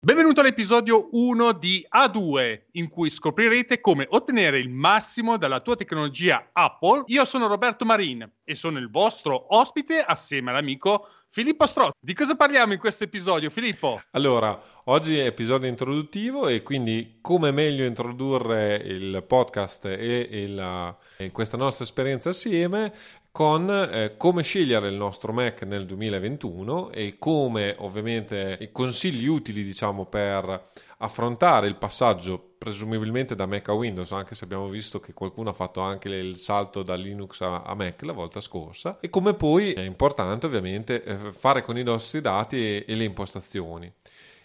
Benvenuto all'episodio 1 di A2, in cui scoprirete come ottenere il massimo dalla tua tecnologia Apple. Io sono Roberto Marin e sono il vostro ospite assieme all'amico Filippo Strozzi. Di cosa parliamo in questo episodio, Filippo? Allora, oggi è episodio introduttivo e quindi come meglio introdurre il podcast e, il, e questa nostra esperienza assieme con eh, come scegliere il nostro Mac nel 2021 e come ovviamente i consigli utili diciamo per affrontare il passaggio presumibilmente da Mac a Windows anche se abbiamo visto che qualcuno ha fatto anche il salto da Linux a, Mac la volta scorsa e come poi è importante ovviamente eh, fare con i nostri dati e, e le impostazioni.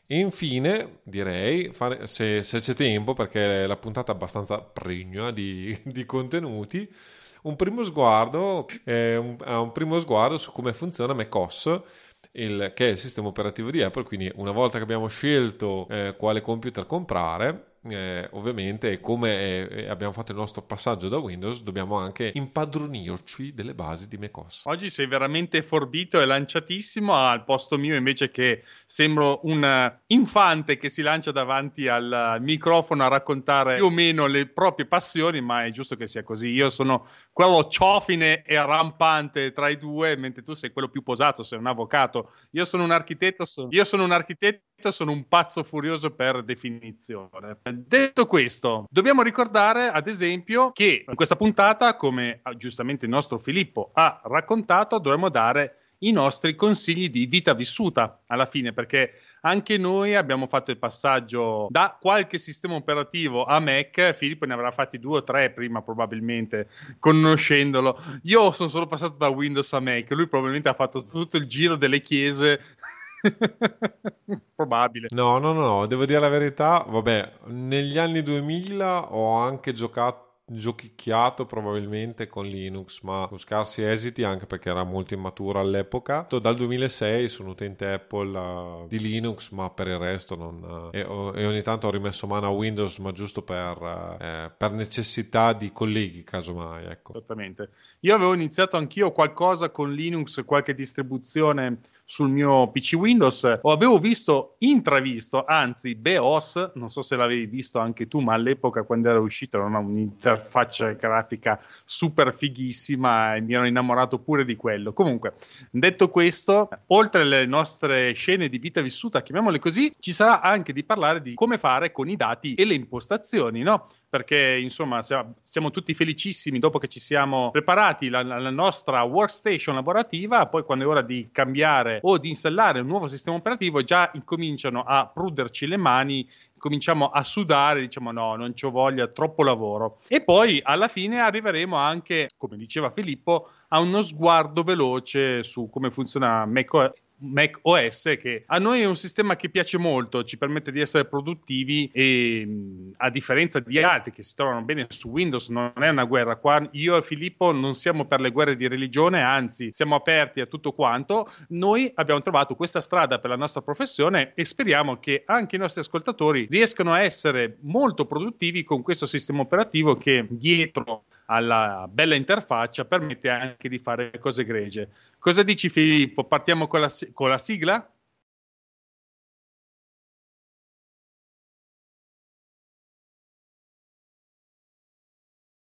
E infine, direi, fare, se, se, c'è tempo, perché la puntata è abbastanza pregna di, di contenuti, un primo sguardo, eh, un, un primo sguardo su come funziona macOS il, che è il sistema operativo di Apple. Quindi, una volta che abbiamo scelto eh, quale computer comprare, eh, ovviamente come eh, abbiamo fatto il nostro passaggio da Windows dobbiamo anche impadronirci delle basi di macOS. Oggi sei veramente forbito e lanciatissimo al posto mio invece che sembro un infante che si lancia davanti al microfono a raccontare più o meno le proprie passioni ma è giusto che sia così. Io sono quello ciofine e rampante tra i due mentre tu sei quello più posato sei un avvocato. Io sono un architetto sono, io sono un architetto sono un pazzo furioso per definizione. Detto questo, dobbiamo ricordare ad esempio che in questa puntata, come giustamente il nostro Filippo ha raccontato, dovremmo dare i nostri consigli di vita vissuta alla fine, perché anche noi abbiamo fatto il passaggio da qualche sistema operativo a Mac. Filippo ne avrà fatti due o tre prima, probabilmente, conoscendolo. Io sono solo passato da Windows a Mac, lui probabilmente ha fatto tutto il giro delle chiese Probabile. No, no, no, devo dire la verità. Vabbè, negli anni 2000 ho anche giocato giochicchiato probabilmente con Linux, ma con scarsi esiti anche perché era molto immaturo all'epoca. Dal 2006 sono utente Apple uh, di Linux, ma per il resto non. Uh, e, e, ogni tanto ho rimesso mano a Windows, ma giusto per, uh, eh, per necessità di colleghi, casomai. Ecco. Esattamente. Io avevo iniziato anch'io qualcosa con Linux, qualche distribuzione sul mio PC Windows. O avevo visto, intravisto, anzi, BEOS, non so se l'avevi visto anche tu, ma all'epoca quando era uscito era un'interfaccia interfaccia grafica super fighissima e mi ero innamorato pure di quello. Comunque, detto questo, oltre alle nostre scene di vita vissuta, chiamiamole così, ci sarà anche di parlare di come fare con i dati e le impostazioni, no? Perché insomma siamo tutti felicissimi dopo che ci siamo preparati la, nostra workstation lavorativa, poi quando è ora di cambiare o di installare un nuovo sistema operativo già incominciano a pruderci le mani cominciamo a sudare, diciamo no, non ci voglia, troppo lavoro. E poi alla fine arriveremo anche, come diceva Filippo, a uno sguardo veloce su come funziona Mac Mac OS che a noi è un sistema che piace molto, ci permette di essere produttivi e a differenza di altri che si trovano bene su Windows non è una guerra. Qua io e Filippo non siamo per le guerre di religione, anzi siamo aperti a tutto quanto. Noi abbiamo trovato questa strada per la nostra professione e speriamo che anche i nostri ascoltatori riescano a essere molto produttivi con questo sistema operativo che dietro alla bella interfaccia permette anche di fare cose gregie. Cosa dici Filippo? Partiamo con la, con la sigla?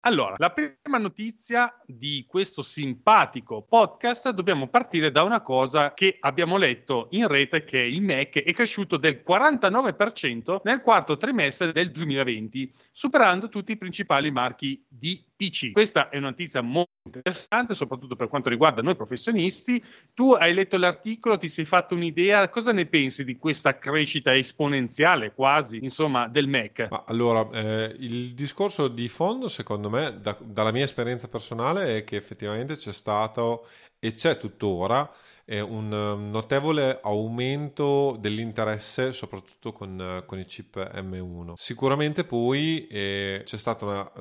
Allora, la prima notizia di questo simpatico podcast dobbiamo partire da una cosa che abbiamo letto in rete che il Mac è cresciuto del 49% nel quarto trimestre del 2020, superando tutti i principali marchi di PC. Questa è una notizia molto interessante, soprattutto per quanto riguarda noi professionisti. Tu hai letto l'articolo, ti sei fatto un'idea, cosa ne pensi di questa crescita esponenziale quasi, insomma, del Mac? Ma allora, eh, il discorso di fondo, secondo me, da, dalla mia esperienza personale, è che effettivamente c'è stato e c'è tuttora eh, un notevole aumento dell'interesse soprattutto con, con, i chip M1. Sicuramente poi eh, c'è stata una,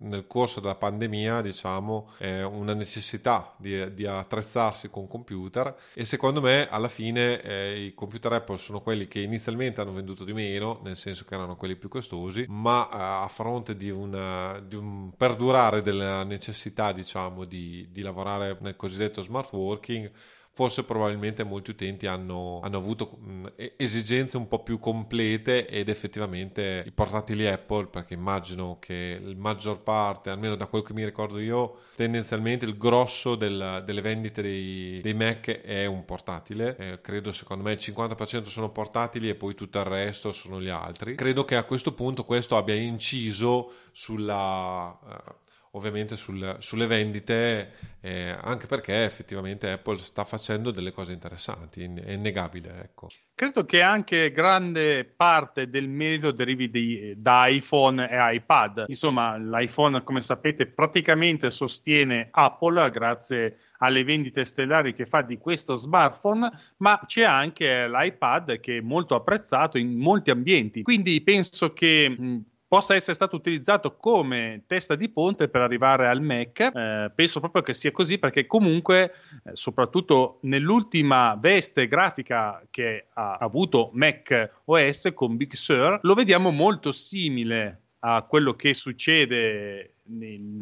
nel corso della pandemia diciamo eh, una necessità di, di, attrezzarsi con computer e secondo me alla fine eh, i computer Apple sono quelli che inizialmente hanno venduto di meno nel senso che erano quelli più costosi ma eh, a fronte di, una, di, un perdurare della necessità diciamo di, di lavorare nel cosiddetto smart working forse probabilmente molti utenti hanno, hanno avuto mh, esigenze un po' più complete ed effettivamente i portatili Apple, perché immagino che la maggior parte, almeno da quello che mi ricordo io, tendenzialmente il grosso del, delle vendite dei, dei, Mac è un portatile. Eh, credo secondo me il 50% sono portatili e poi tutto il resto sono gli altri. Credo che a questo punto questo abbia inciso sulla... Uh, ovviamente sul, sulle vendite, eh, anche perché effettivamente Apple sta facendo delle cose interessanti, è innegabile. Ecco. Credo che anche grande parte del merito derivi di, da iPhone e iPad. Insomma, l'iPhone, come sapete, praticamente sostiene Apple grazie alle vendite stellari che fa di questo smartphone, ma c'è anche l'iPad che è molto apprezzato in molti ambienti. Quindi penso che mh, possa essere stato utilizzato come testa di ponte per arrivare al Mac. Eh, penso proprio che sia così perché comunque, eh, soprattutto nell'ultima veste grafica che ha avuto Mac OS con Big Sur, lo vediamo molto simile a quello che succede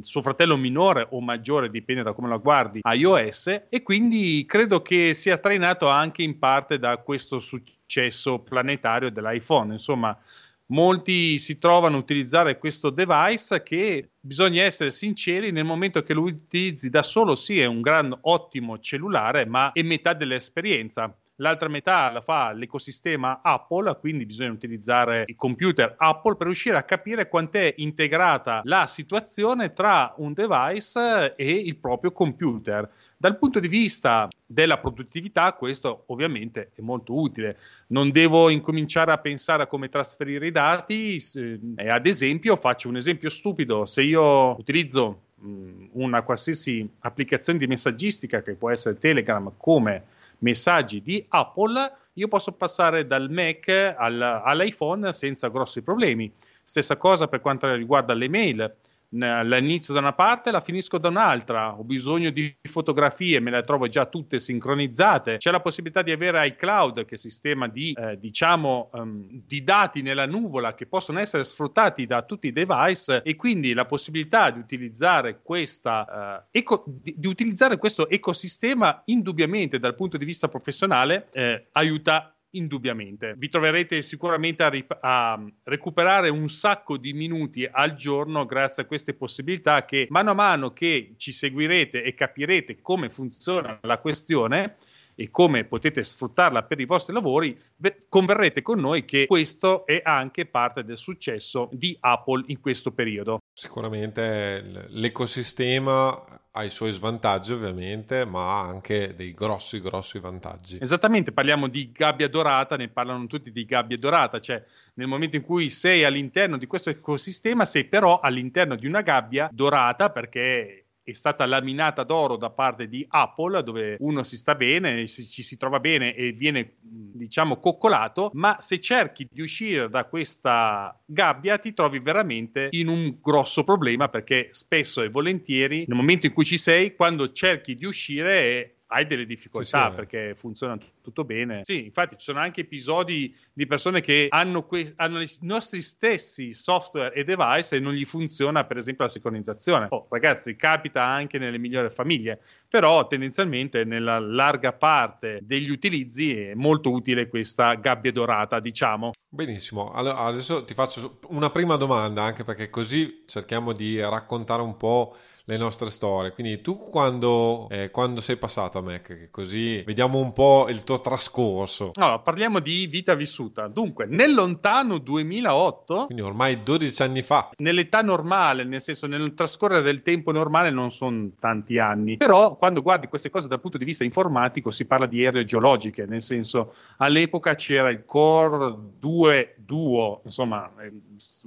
suo fratello minore o maggiore, dipende da come la guardi, iOS e quindi credo che sia trainato anche in parte da questo successo planetario dell'iPhone. Insomma, molti si trovano a utilizzare questo device che bisogna essere sinceri nel momento che lo utilizzi da solo sì è un gran ottimo cellulare ma è metà dell'esperienza l'altra metà la fa l'ecosistema Apple, quindi bisogna utilizzare il computer Apple per riuscire a capire quant'è integrata la situazione tra un device e il proprio computer. Dal punto di vista della produttività, questo ovviamente è molto utile. Non devo incominciare a pensare a come trasferire i dati. E ad esempio, faccio un esempio stupido: se io utilizzo mh, una qualsiasi applicazione di messaggistica, che può essere Telegram, come messaggi di Apple, io posso passare dal Mac al, all'iPhone senza grossi problemi. Stessa cosa per quanto riguarda le mail l'inizio da una parte la finisco da un'altra. Ho bisogno di fotografie, me le trovo già tutte sincronizzate. C'è la possibilità di avere iCloud, che è sistema di, eh, diciamo, um, di dati nella nuvola che possono essere sfruttati da tutti i device e quindi la possibilità di utilizzare, questa, uh, eco- di, di utilizzare questo ecosistema indubbiamente dal punto di vista professionale eh, aiuta indubbiamente. Vi troverete sicuramente a, rip- a, recuperare un sacco di minuti al giorno grazie a queste possibilità che mano a mano che ci seguirete e capirete come funziona la questione e come potete sfruttarla per i vostri lavori, converrete con noi che questo è anche parte del successo di Apple in questo periodo. Sicuramente l'ecosistema ha i suoi svantaggi ovviamente, ma ha anche dei grossi, grossi vantaggi. Esattamente, parliamo di gabbia dorata, ne parlano tutti di gabbia dorata, cioè nel momento in cui sei all'interno di questo ecosistema, sei però all'interno di una gabbia dorata perché è stata laminata d'oro da parte di Apple, dove uno si sta bene, ci si trova bene e viene, diciamo, coccolato, ma se cerchi di uscire da questa gabbia ti trovi veramente in un grosso problema perché spesso e volentieri nel momento in cui ci sei, quando cerchi di uscire hai delle difficoltà sì, sì. perché funziona tutto bene. Sì, infatti ci sono anche episodi di persone che hanno, que- hanno, i nostri stessi software e device e non gli funziona per esempio la sincronizzazione. Oh, ragazzi, capita anche nelle migliori famiglie, però tendenzialmente nella larga parte degli utilizzi è molto utile questa gabbia dorata, diciamo. Benissimo, allora adesso ti faccio una prima domanda anche perché così cerchiamo di raccontare un po' le nostre storie. Quindi tu quando, eh, quando sei passato a Mac, così vediamo un po' il tuo trascorso. Allora, parliamo di vita vissuta. Dunque, nel lontano 2008, quindi ormai 12 anni fa, nell'età normale, nel senso nel trascorrere del tempo normale non sono tanti anni, però quando guardi queste cose dal punto di vista informatico si parla di ere geologiche, nel senso all'epoca c'era il Core 2 Duo, insomma, eh,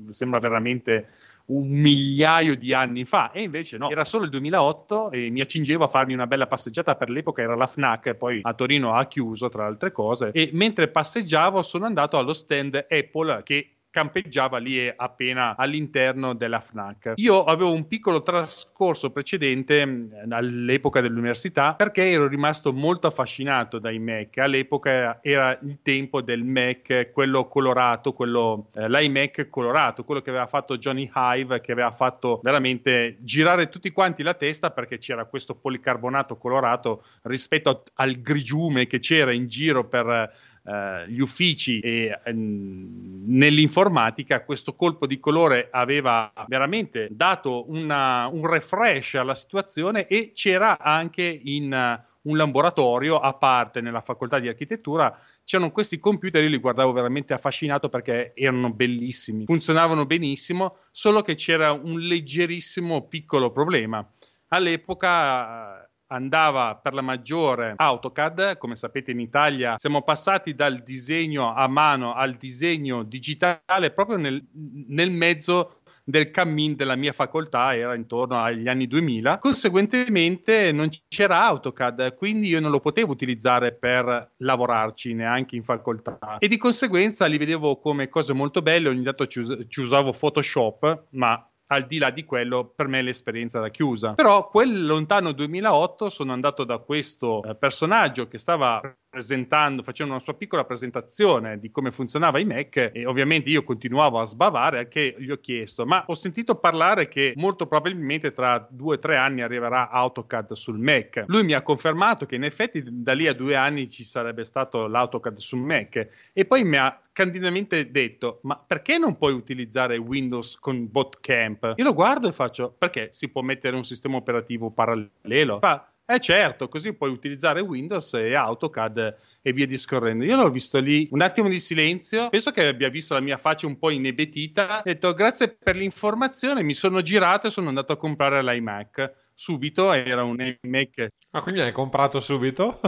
sembra veramente un migliaio di anni fa e invece no, era solo il 2008 e mi accingevo a farmi una bella passeggiata. Per l'epoca era la FNAC poi a Torino ha chiuso tra altre cose e mentre passeggiavo sono andato allo stand Apple che campeggiava lì appena all'interno della FNAC. Io avevo un piccolo trascorso precedente mm, all'epoca dell'università perché ero rimasto molto affascinato dai Mac. All'epoca era il tempo del Mac, quello colorato, quello, eh, l'iMac colorato, quello che aveva fatto Johnny Hive, che aveva fatto veramente girare tutti quanti la testa perché c'era questo policarbonato colorato rispetto al grigiume che c'era in giro per eh, gli uffici e ehm, nell'informatica questo colpo di colore aveva veramente dato una, un refresh alla situazione e c'era anche in uh, un laboratorio a parte nella facoltà di architettura c'erano questi computer, io li guardavo veramente affascinato perché erano bellissimi, funzionavano benissimo, solo che c'era un leggerissimo piccolo problema. All'epoca andava per la maggiore AutoCAD, come sapete in Italia siamo passati dal disegno a mano al disegno digitale proprio nel, nel mezzo del cammin della mia facoltà era intorno agli anni 2000 conseguentemente non c'era AutoCAD quindi io non lo potevo utilizzare per lavorarci neanche in facoltà. E di conseguenza li vedevo come cose molto belle. Ogni tanto ci, us- ci usavo Photoshop ma al di là di quello, per me l'esperienza era chiusa. Però quel lontano 2008 sono andato da questo eh, personaggio che stava presentando, facendo una sua piccola presentazione di come funzionava i Mac e ovviamente io continuavo a sbavare anche gli ho chiesto ma ho sentito parlare che molto probabilmente tra due o tre anni arriverà AutoCAD sul Mac. Lui mi ha confermato che in effetti da lì a due anni ci sarebbe stato l'AutoCAD sul Mac e poi mi ha candidamente detto ma perché non puoi utilizzare Windows con Botcamp io lo guardo e faccio perché si può mettere un sistema operativo parallelo? Fa eh certo, così puoi utilizzare Windows e AutoCAD e via discorrendo. Io l'ho visto lì, un attimo di silenzio, penso che abbia visto la mia faccia un po' inebetita, ho detto grazie per l'informazione, mi sono girato e sono andato a comprare l'iMac. Subito era un iMac. Ah, quindi l'hai comprato subito?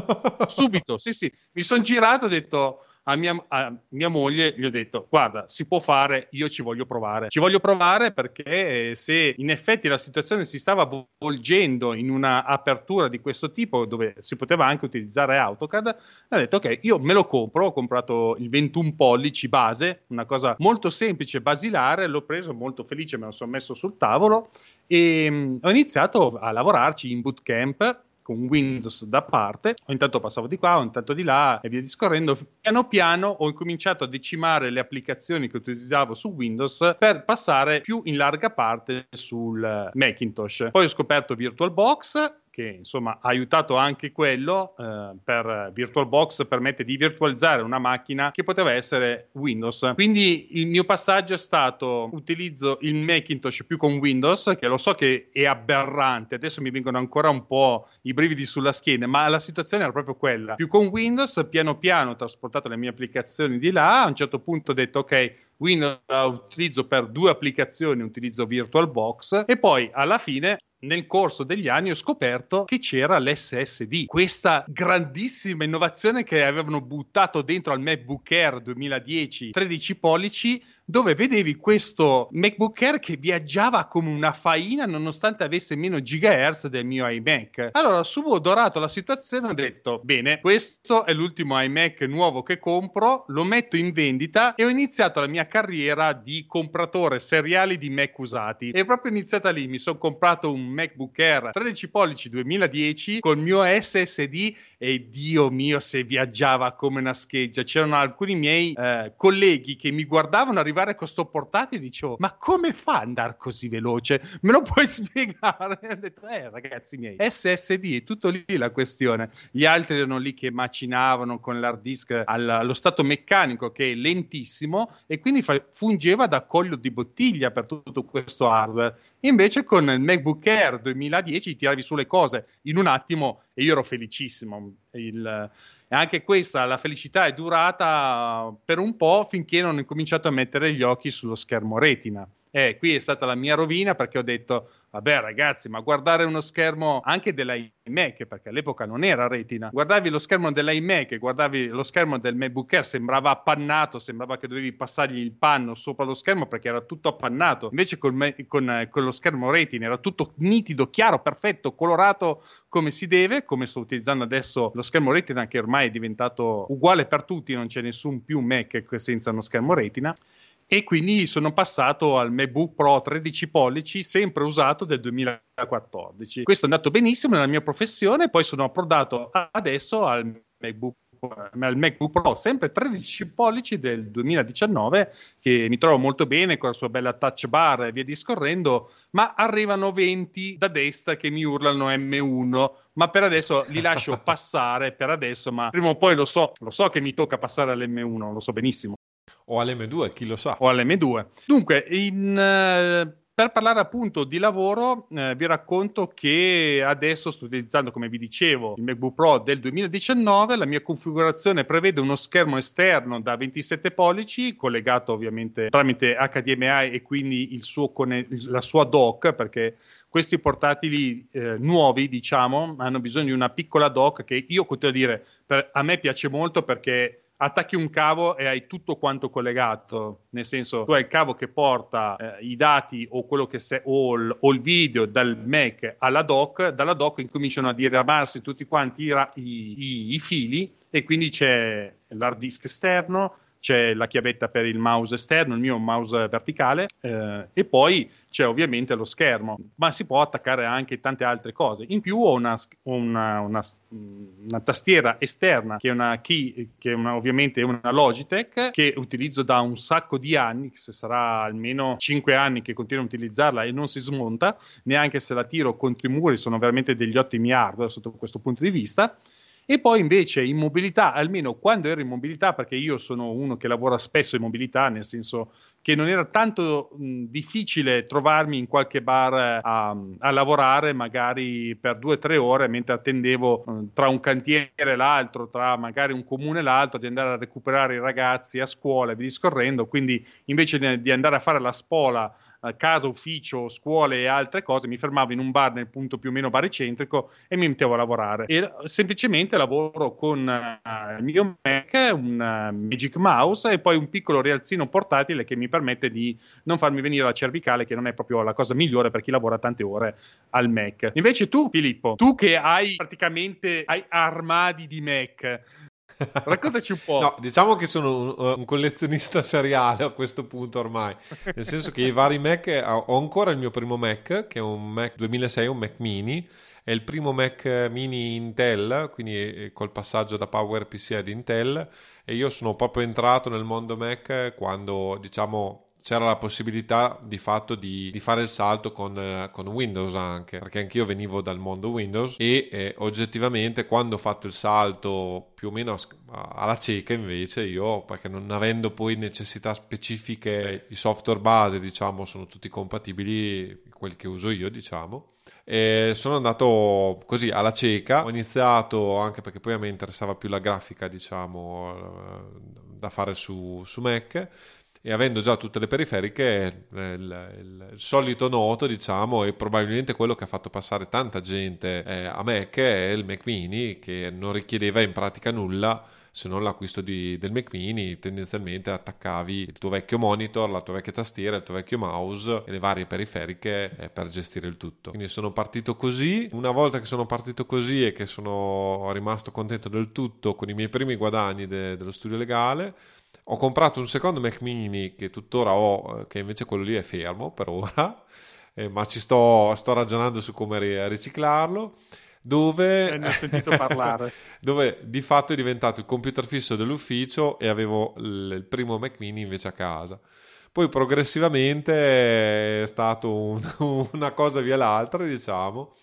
subito, sì sì. Mi sono girato e ho detto a mia, a mia, moglie gli ho detto guarda si può fare io ci voglio provare. Ci voglio provare perché se in effetti la situazione si stava volgendo in una apertura di questo tipo dove si poteva anche utilizzare AutoCAD ho detto ok io me lo compro ho comprato il 21 pollici base una cosa molto semplice basilare l'ho preso molto felice me lo sono messo sul tavolo e um, ho iniziato a lavorarci in bootcamp con Windows da parte, ogni tanto passavo di qua, ogni tanto di là e via discorrendo. Piano piano ho incominciato a decimare le applicazioni che utilizzavo su Windows per passare più in larga parte sul Macintosh. Poi ho scoperto VirtualBox che insomma ha aiutato anche quello eh, per VirtualBox permette di virtualizzare una macchina che poteva essere Windows. Quindi il mio passaggio è stato utilizzo il Macintosh più con Windows, che lo so che è aberrante, adesso mi vengono ancora un po' i brividi sulla schiena, ma la situazione era proprio quella. Più con Windows, piano piano ho trasportato le mie applicazioni di là, a un certo punto ho detto ok, Windows la utilizzo per due applicazioni, utilizzo VirtualBox e poi alla fine nel corso degli anni ho scoperto che c'era l'SSD, questa grandissima innovazione che avevano buttato dentro al MacBook Air 2010 13 pollici dove vedevi questo MacBook Air che viaggiava come una faina nonostante avesse meno gigahertz del mio iMac. Allora, subito dorato la situazione, ho detto: Bene, questo è l'ultimo iMac nuovo che compro, lo metto in vendita e ho iniziato la mia carriera di compratore seriale di Mac usati. E proprio iniziata lì, mi sono comprato un MacBook Air 13 pollici 2010 col mio SSD e Dio mio se viaggiava come una scheggia. C'erano alcuni miei eh, colleghi che mi guardavano arrivare arrivare con sto portatile dicevo ma come fa ad andare così veloce? Me lo puoi spiegare? Ho detto eh ragazzi miei SSD tutto lì la questione. Gli altri erano lì che macinavano con l'hard disk allo stato meccanico che è lentissimo e quindi fa- fungeva da collo di bottiglia per tutto questo hardware. Invece con il MacBook Air 2010 tiravi su le cose. In un attimo e io ero felicissimo il, e anche questa, la felicità è durata per un po' finché non ho cominciato a mettere gli occhi sullo schermo retina. E qui è stata la mia rovina perché ho detto, vabbè ragazzi, ma guardare uno schermo anche dell'iMac, perché all'epoca non era retina, guardavi lo schermo dell'iMac, guardavi lo schermo del MacBook Air, sembrava appannato, sembrava che dovevi passargli il panno sopra lo schermo perché era tutto appannato. Invece con, con, con lo schermo retina era tutto nitido, chiaro, perfetto, colorato come si deve, come sto utilizzando adesso lo schermo retina che ormai è diventato uguale per tutti, non c'è nessun più Mac senza uno schermo retina e quindi sono passato al MacBook Pro 13 pollici, sempre usato del 2014. Questo è andato benissimo nella mia professione, poi sono approdato adesso al MacBook al MacBook Pro sempre 13 pollici del 2019 che mi trovo molto bene con la sua bella touch bar e via discorrendo ma arrivano 20 da destra che mi urlano M1 ma per adesso li lascio passare per adesso ma prima o poi lo so lo so che mi tocca passare all'M1 lo so benissimo o all'M2 chi lo sa o all'M2 dunque in uh, per parlare appunto di lavoro, eh, vi racconto che adesso sto utilizzando, come vi dicevo, il MacBook Pro del 2019. La mia configurazione prevede uno schermo esterno da 27 pollici, collegato ovviamente tramite HDMI e quindi conne- la sua dock, perché questi portatili eh, nuovi, diciamo, hanno bisogno di una piccola dock che io continuo a dire, per, a me piace molto perché attacchi un cavo e hai tutto quanto collegato, nel senso tu hai il cavo che porta eh, i dati o se, o, il, o, il, video dal Mac alla dock, dalla dock incominciano a diramarsi tutti quanti i, i, i fili e quindi c'è l'hard disk esterno, c'è la chiavetta per il mouse esterno, il mio mouse verticale, eh, e poi c'è ovviamente lo schermo, ma si può attaccare anche tante altre cose. In più ho una, una, una, una tastiera esterna che è una key, che è ovviamente una Logitech, che utilizzo da un sacco di anni, se sarà almeno 5 anni che continuo a utilizzarla e non si smonta, neanche se la tiro contro i muri, sono veramente degli ottimi hardware sotto questo punto di vista. E poi invece in mobilità, almeno quando ero in mobilità, perché io sono uno che lavora spesso in mobilità, nel senso che non era tanto mh, difficile trovarmi in qualche bar a, a, lavorare magari per due o tre ore mentre attendevo mh, tra un cantiere e l'altro, tra magari un comune e l'altro, di andare a recuperare i ragazzi a scuola e via discorrendo. Quindi invece di andare a fare la spola casa, ufficio, scuole e altre cose, mi fermavo in un bar nel punto più o meno baricentrico e mi mettevo a lavorare. E semplicemente lavoro con uh, il mio Mac, un uh, Magic Mouse e poi un piccolo rialzino portatile che mi permette di non farmi venire la cervicale, che non è proprio la cosa migliore per chi lavora tante ore al Mac. Invece tu, Filippo, tu che hai praticamente hai armadi di Mac, Raccontaci un po'. No, diciamo che sono un, uh, un, collezionista seriale a questo punto ormai. Nel senso che i vari Mac, ho ancora il mio primo Mac, che è un Mac 2006, un Mac mini. È il primo Mac mini Intel, quindi col passaggio da PowerPC ad Intel. E io sono proprio entrato nel mondo Mac quando, diciamo, c'era la possibilità di fatto di, di fare il salto con, eh, con, Windows anche, perché anch'io venivo dal mondo Windows e eh, oggettivamente quando ho fatto il salto più o meno alla cieca invece io, perché non avendo poi necessità specifiche, i software base diciamo sono tutti compatibili, quelli che uso io diciamo, e sono andato così alla cieca, ho iniziato anche perché poi a me interessava più la grafica diciamo eh, da fare su, su Mac e avendo già tutte le periferiche, il, il, il, solito noto, diciamo, e probabilmente quello che ha fatto passare tanta gente eh, a Mac è il Mac Mini, che non richiedeva in pratica nulla se non l'acquisto di, del Mac Mini, tendenzialmente attaccavi il tuo vecchio monitor, la tua vecchia tastiera, il tuo vecchio mouse e le varie periferiche eh, per gestire il tutto. Quindi sono partito così. Una volta che sono partito così e che sono rimasto contento del tutto con i miei primi guadagni de, dello studio legale, ho comprato un secondo Mac mini che tuttora ho, eh, che invece quello lì è fermo per ora, eh, ma ci sto, sto, ragionando su come riciclarlo. Dove, eh, ne ho sentito parlare. dove di fatto è diventato il computer fisso dell'ufficio e avevo il, il primo Mac mini invece a casa. Poi progressivamente è stato un, una cosa via l'altra, diciamo.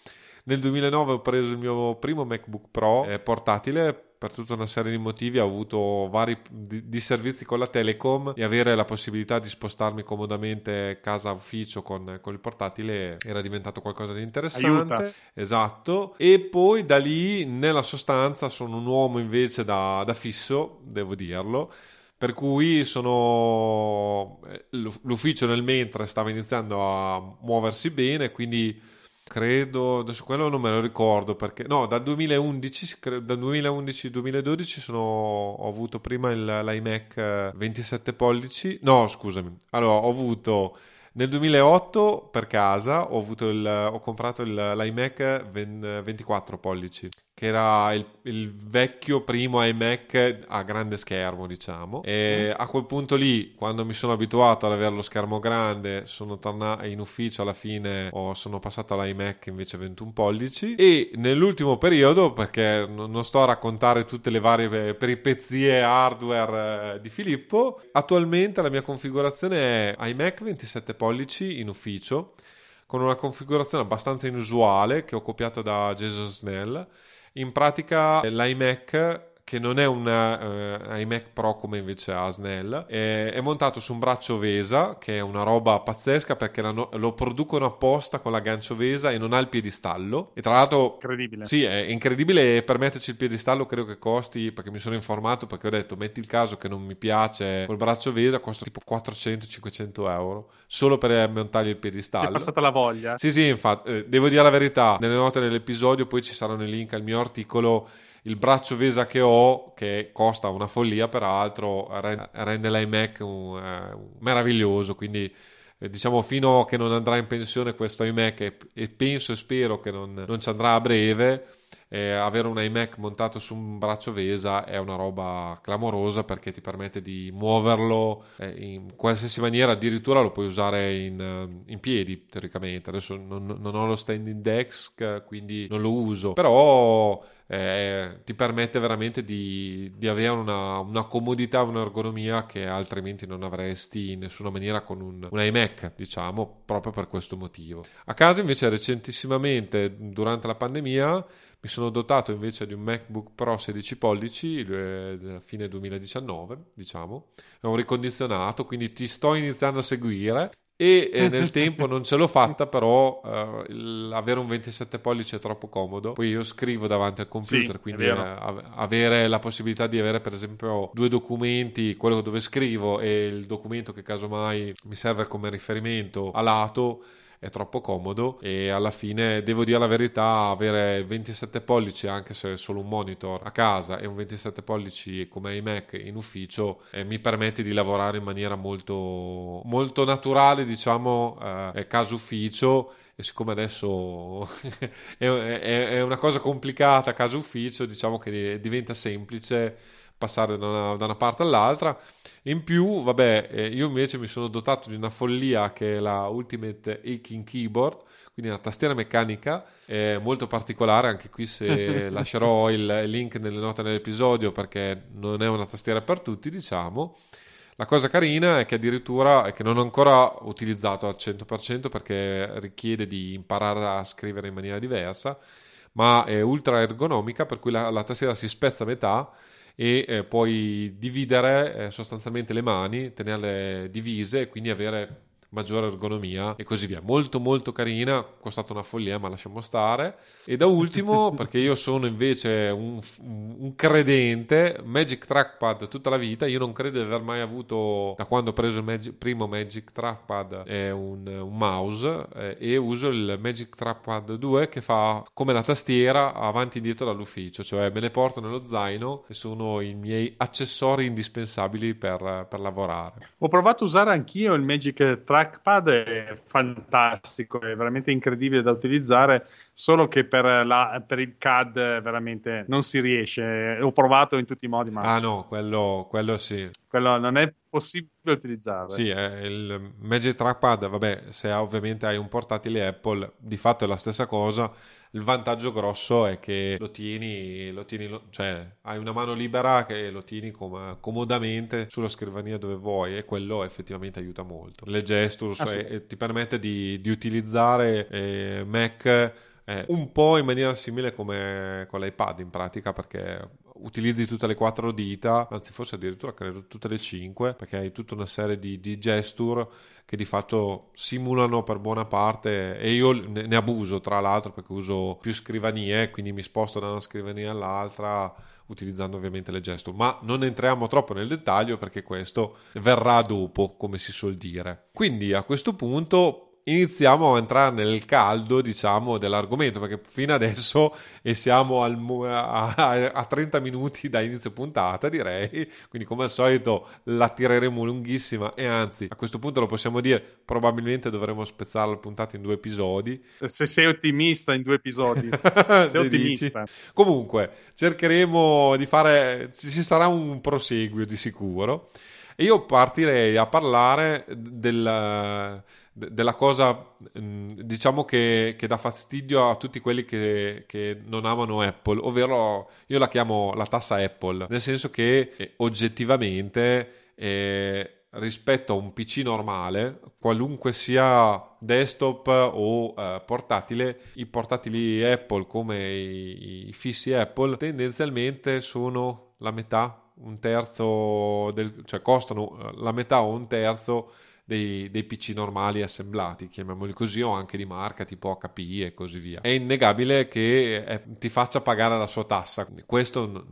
Nel 2009 ho preso il mio primo MacBook Pro eh, portatile per tutta una serie di motivi ho avuto vari di, di servizi con la Telecom e avere la possibilità di spostarmi comodamente casa ufficio con, con il portatile era diventato qualcosa di interessante. Aiuta. Esatto. E poi da lì, nella sostanza, sono un uomo invece da, da fisso, devo dirlo per cui sono eh, l'ufficio nel mentre stava iniziando a muoversi bene, quindi credo, adesso quello non me lo ricordo perché, no, dal 2011, dal 2011-2012 sono, ho avuto prima il, l'iMac 27 eh, pollici, no scusami, allora ho avuto nel 2008 per casa ho, il, ho comprato il, l'iMac 24 pollici che era il, il, vecchio primo iMac a grande schermo, diciamo. E mm. a quel punto lì, quando mi sono abituato ad avere lo schermo grande, sono tornato in ufficio alla fine, ho, sono passato all'iMac invece 21 pollici. E nell'ultimo periodo, perché non, non sto a raccontare tutte le varie peripezie hardware eh, di Filippo, attualmente la mia configurazione è iMac 27 pollici in ufficio con una configurazione abbastanza inusuale che ho copiato da Jason Snell in pratica l'iMac che non è un uh, iMac Pro come invece ha Snell, è, è, montato su un braccio Vesa, che è una roba pazzesca perché no, lo producono apposta con l'aggancio Vesa e non ha il piedistallo. E tra l'altro, incredibile. Sì, è incredibile e per metterci il piedistallo credo che costi, perché mi sono informato, perché ho detto, metti il caso che non mi piace col braccio Vesa, costa tipo 400-500 euro, solo per montargli il piedistallo. È passata la voglia. Sì, sì, infatti, eh, devo dire la verità, nelle note dell'episodio poi ci saranno i link al mio articolo il braccio Vesa che ho, che costa una follia, peraltro rende l'iMac un, uh, meraviglioso. Quindi, eh, diciamo, fino a che non andrà in pensione questo iMac, e penso e spero che non, non ci andrà a breve. Eh, avere un iMac montato su un braccio Vesa è una roba clamorosa perché ti permette di muoverlo eh, in qualsiasi maniera, addirittura lo puoi usare in, in piedi teoricamente. Adesso non, non, ho lo standing desk, quindi non lo uso, però eh, ti permette veramente di, di avere una, una, comodità, un'ergonomia che altrimenti non avresti in nessuna maniera con un, un iMac, diciamo, proprio per questo motivo. A casa invece recentissimamente, durante la pandemia, mi sono dotato invece di un MacBook Pro 16 pollici, a fine 2019, diciamo, è un ricondizionato, quindi ti sto iniziando a seguire. E eh, nel tempo non ce l'ho fatta però eh, avere un 27 pollici è troppo comodo. Poi io scrivo davanti al computer sì, quindi eh, avere la possibilità di avere per esempio due documenti quello dove scrivo e il documento che casomai mi serve come riferimento a lato è troppo comodo e alla fine devo dire la verità avere 27 pollici anche se solo un monitor a casa e un 27 pollici come iMac in ufficio eh, mi permette di lavorare in maniera molto, molto naturale diciamo eh, caso ufficio e siccome adesso è, è, è, una cosa complicata caso ufficio diciamo che diventa semplice passare da una, da una parte all'altra in più, vabbè, eh, io invece mi sono dotato di una follia che è la Ultimate Aching Keyboard, quindi una tastiera meccanica eh, molto particolare, anche qui se lascerò il link nelle note dell'episodio perché non è una tastiera per tutti, diciamo. La cosa carina è che addirittura è che non ho ancora utilizzato al 100% perché richiede di imparare a scrivere in maniera diversa, ma è ultra ergonomica per cui la, la tastiera si spezza a metà e eh, puoi dividere eh, sostanzialmente le mani, tenerle divise e quindi avere maggiore ergonomia e così via. Molto molto carina, costato una follia, ma lasciamo stare. E da ultimo, perché io sono invece un, un, credente, Magic Trackpad tutta la vita, io non credo di aver mai avuto, da quando ho preso il Magic, primo Magic Trackpad, eh, un, un, mouse eh, e uso il Magic Trackpad 2 che fa come la tastiera avanti e indietro dall'ufficio, cioè me le porto nello zaino e sono i miei accessori indispensabili per, per lavorare. Ho provato a usare anch'io il Magic Trackpad trackpad è fantastico, è veramente incredibile da utilizzare, solo che per, la, per, il CAD veramente non si riesce. Ho provato in tutti i modi, ma... Ah no, quello, quello sì. Quello non è possibile utilizzare. Sì, il Magic Trackpad, vabbè, se ovviamente hai un portatile Apple, di fatto è la stessa cosa il vantaggio grosso è che lo tieni, lo tieni cioè hai una mano libera che lo tieni com- comodamente sulla scrivania dove vuoi e quello effettivamente aiuta molto. Le gesture ah, sì. ti permette di, di utilizzare eh, Mac eh, un po' in maniera simile come con l'iPad in pratica perché utilizzi tutte le quattro dita, anzi forse addirittura credo tutte le cinque, perché hai tutta una serie di, di gesture che di fatto simulano per buona parte e io ne, ne abuso tra l'altro perché uso più scrivanie, quindi mi sposto da una scrivania all'altra utilizzando ovviamente le gesture, ma non entriamo troppo nel dettaglio perché questo verrà dopo, come si suol dire. Quindi a questo punto iniziamo a entrare nel caldo, diciamo, dell'argomento, perché fino adesso e siamo al, a, a, 30 minuti da inizio puntata, direi, quindi come al solito la tireremo lunghissima e anzi, a questo punto lo possiamo dire, probabilmente dovremmo spezzare la puntata in due episodi. Se sei ottimista in due episodi, sei ottimista. Comunque, cercheremo di fare, ci sarà un proseguio di sicuro. E io partirei a parlare del della cosa, mm, diciamo che, che, dà fastidio a tutti quelli che, che, non amano Apple, ovvero io la chiamo la tassa Apple, nel senso che eh, oggettivamente eh, rispetto a un PC normale, qualunque sia desktop o eh, portatile, i portatili Apple come i, i fissi Apple tendenzialmente sono la metà, un terzo, del, cioè costano eh, la metà o un terzo dei, dei, PC normali assemblati, chiamiamoli così, o anche di marca tipo HPI e così via. È innegabile che eh, ti faccia pagare la sua tassa. Questo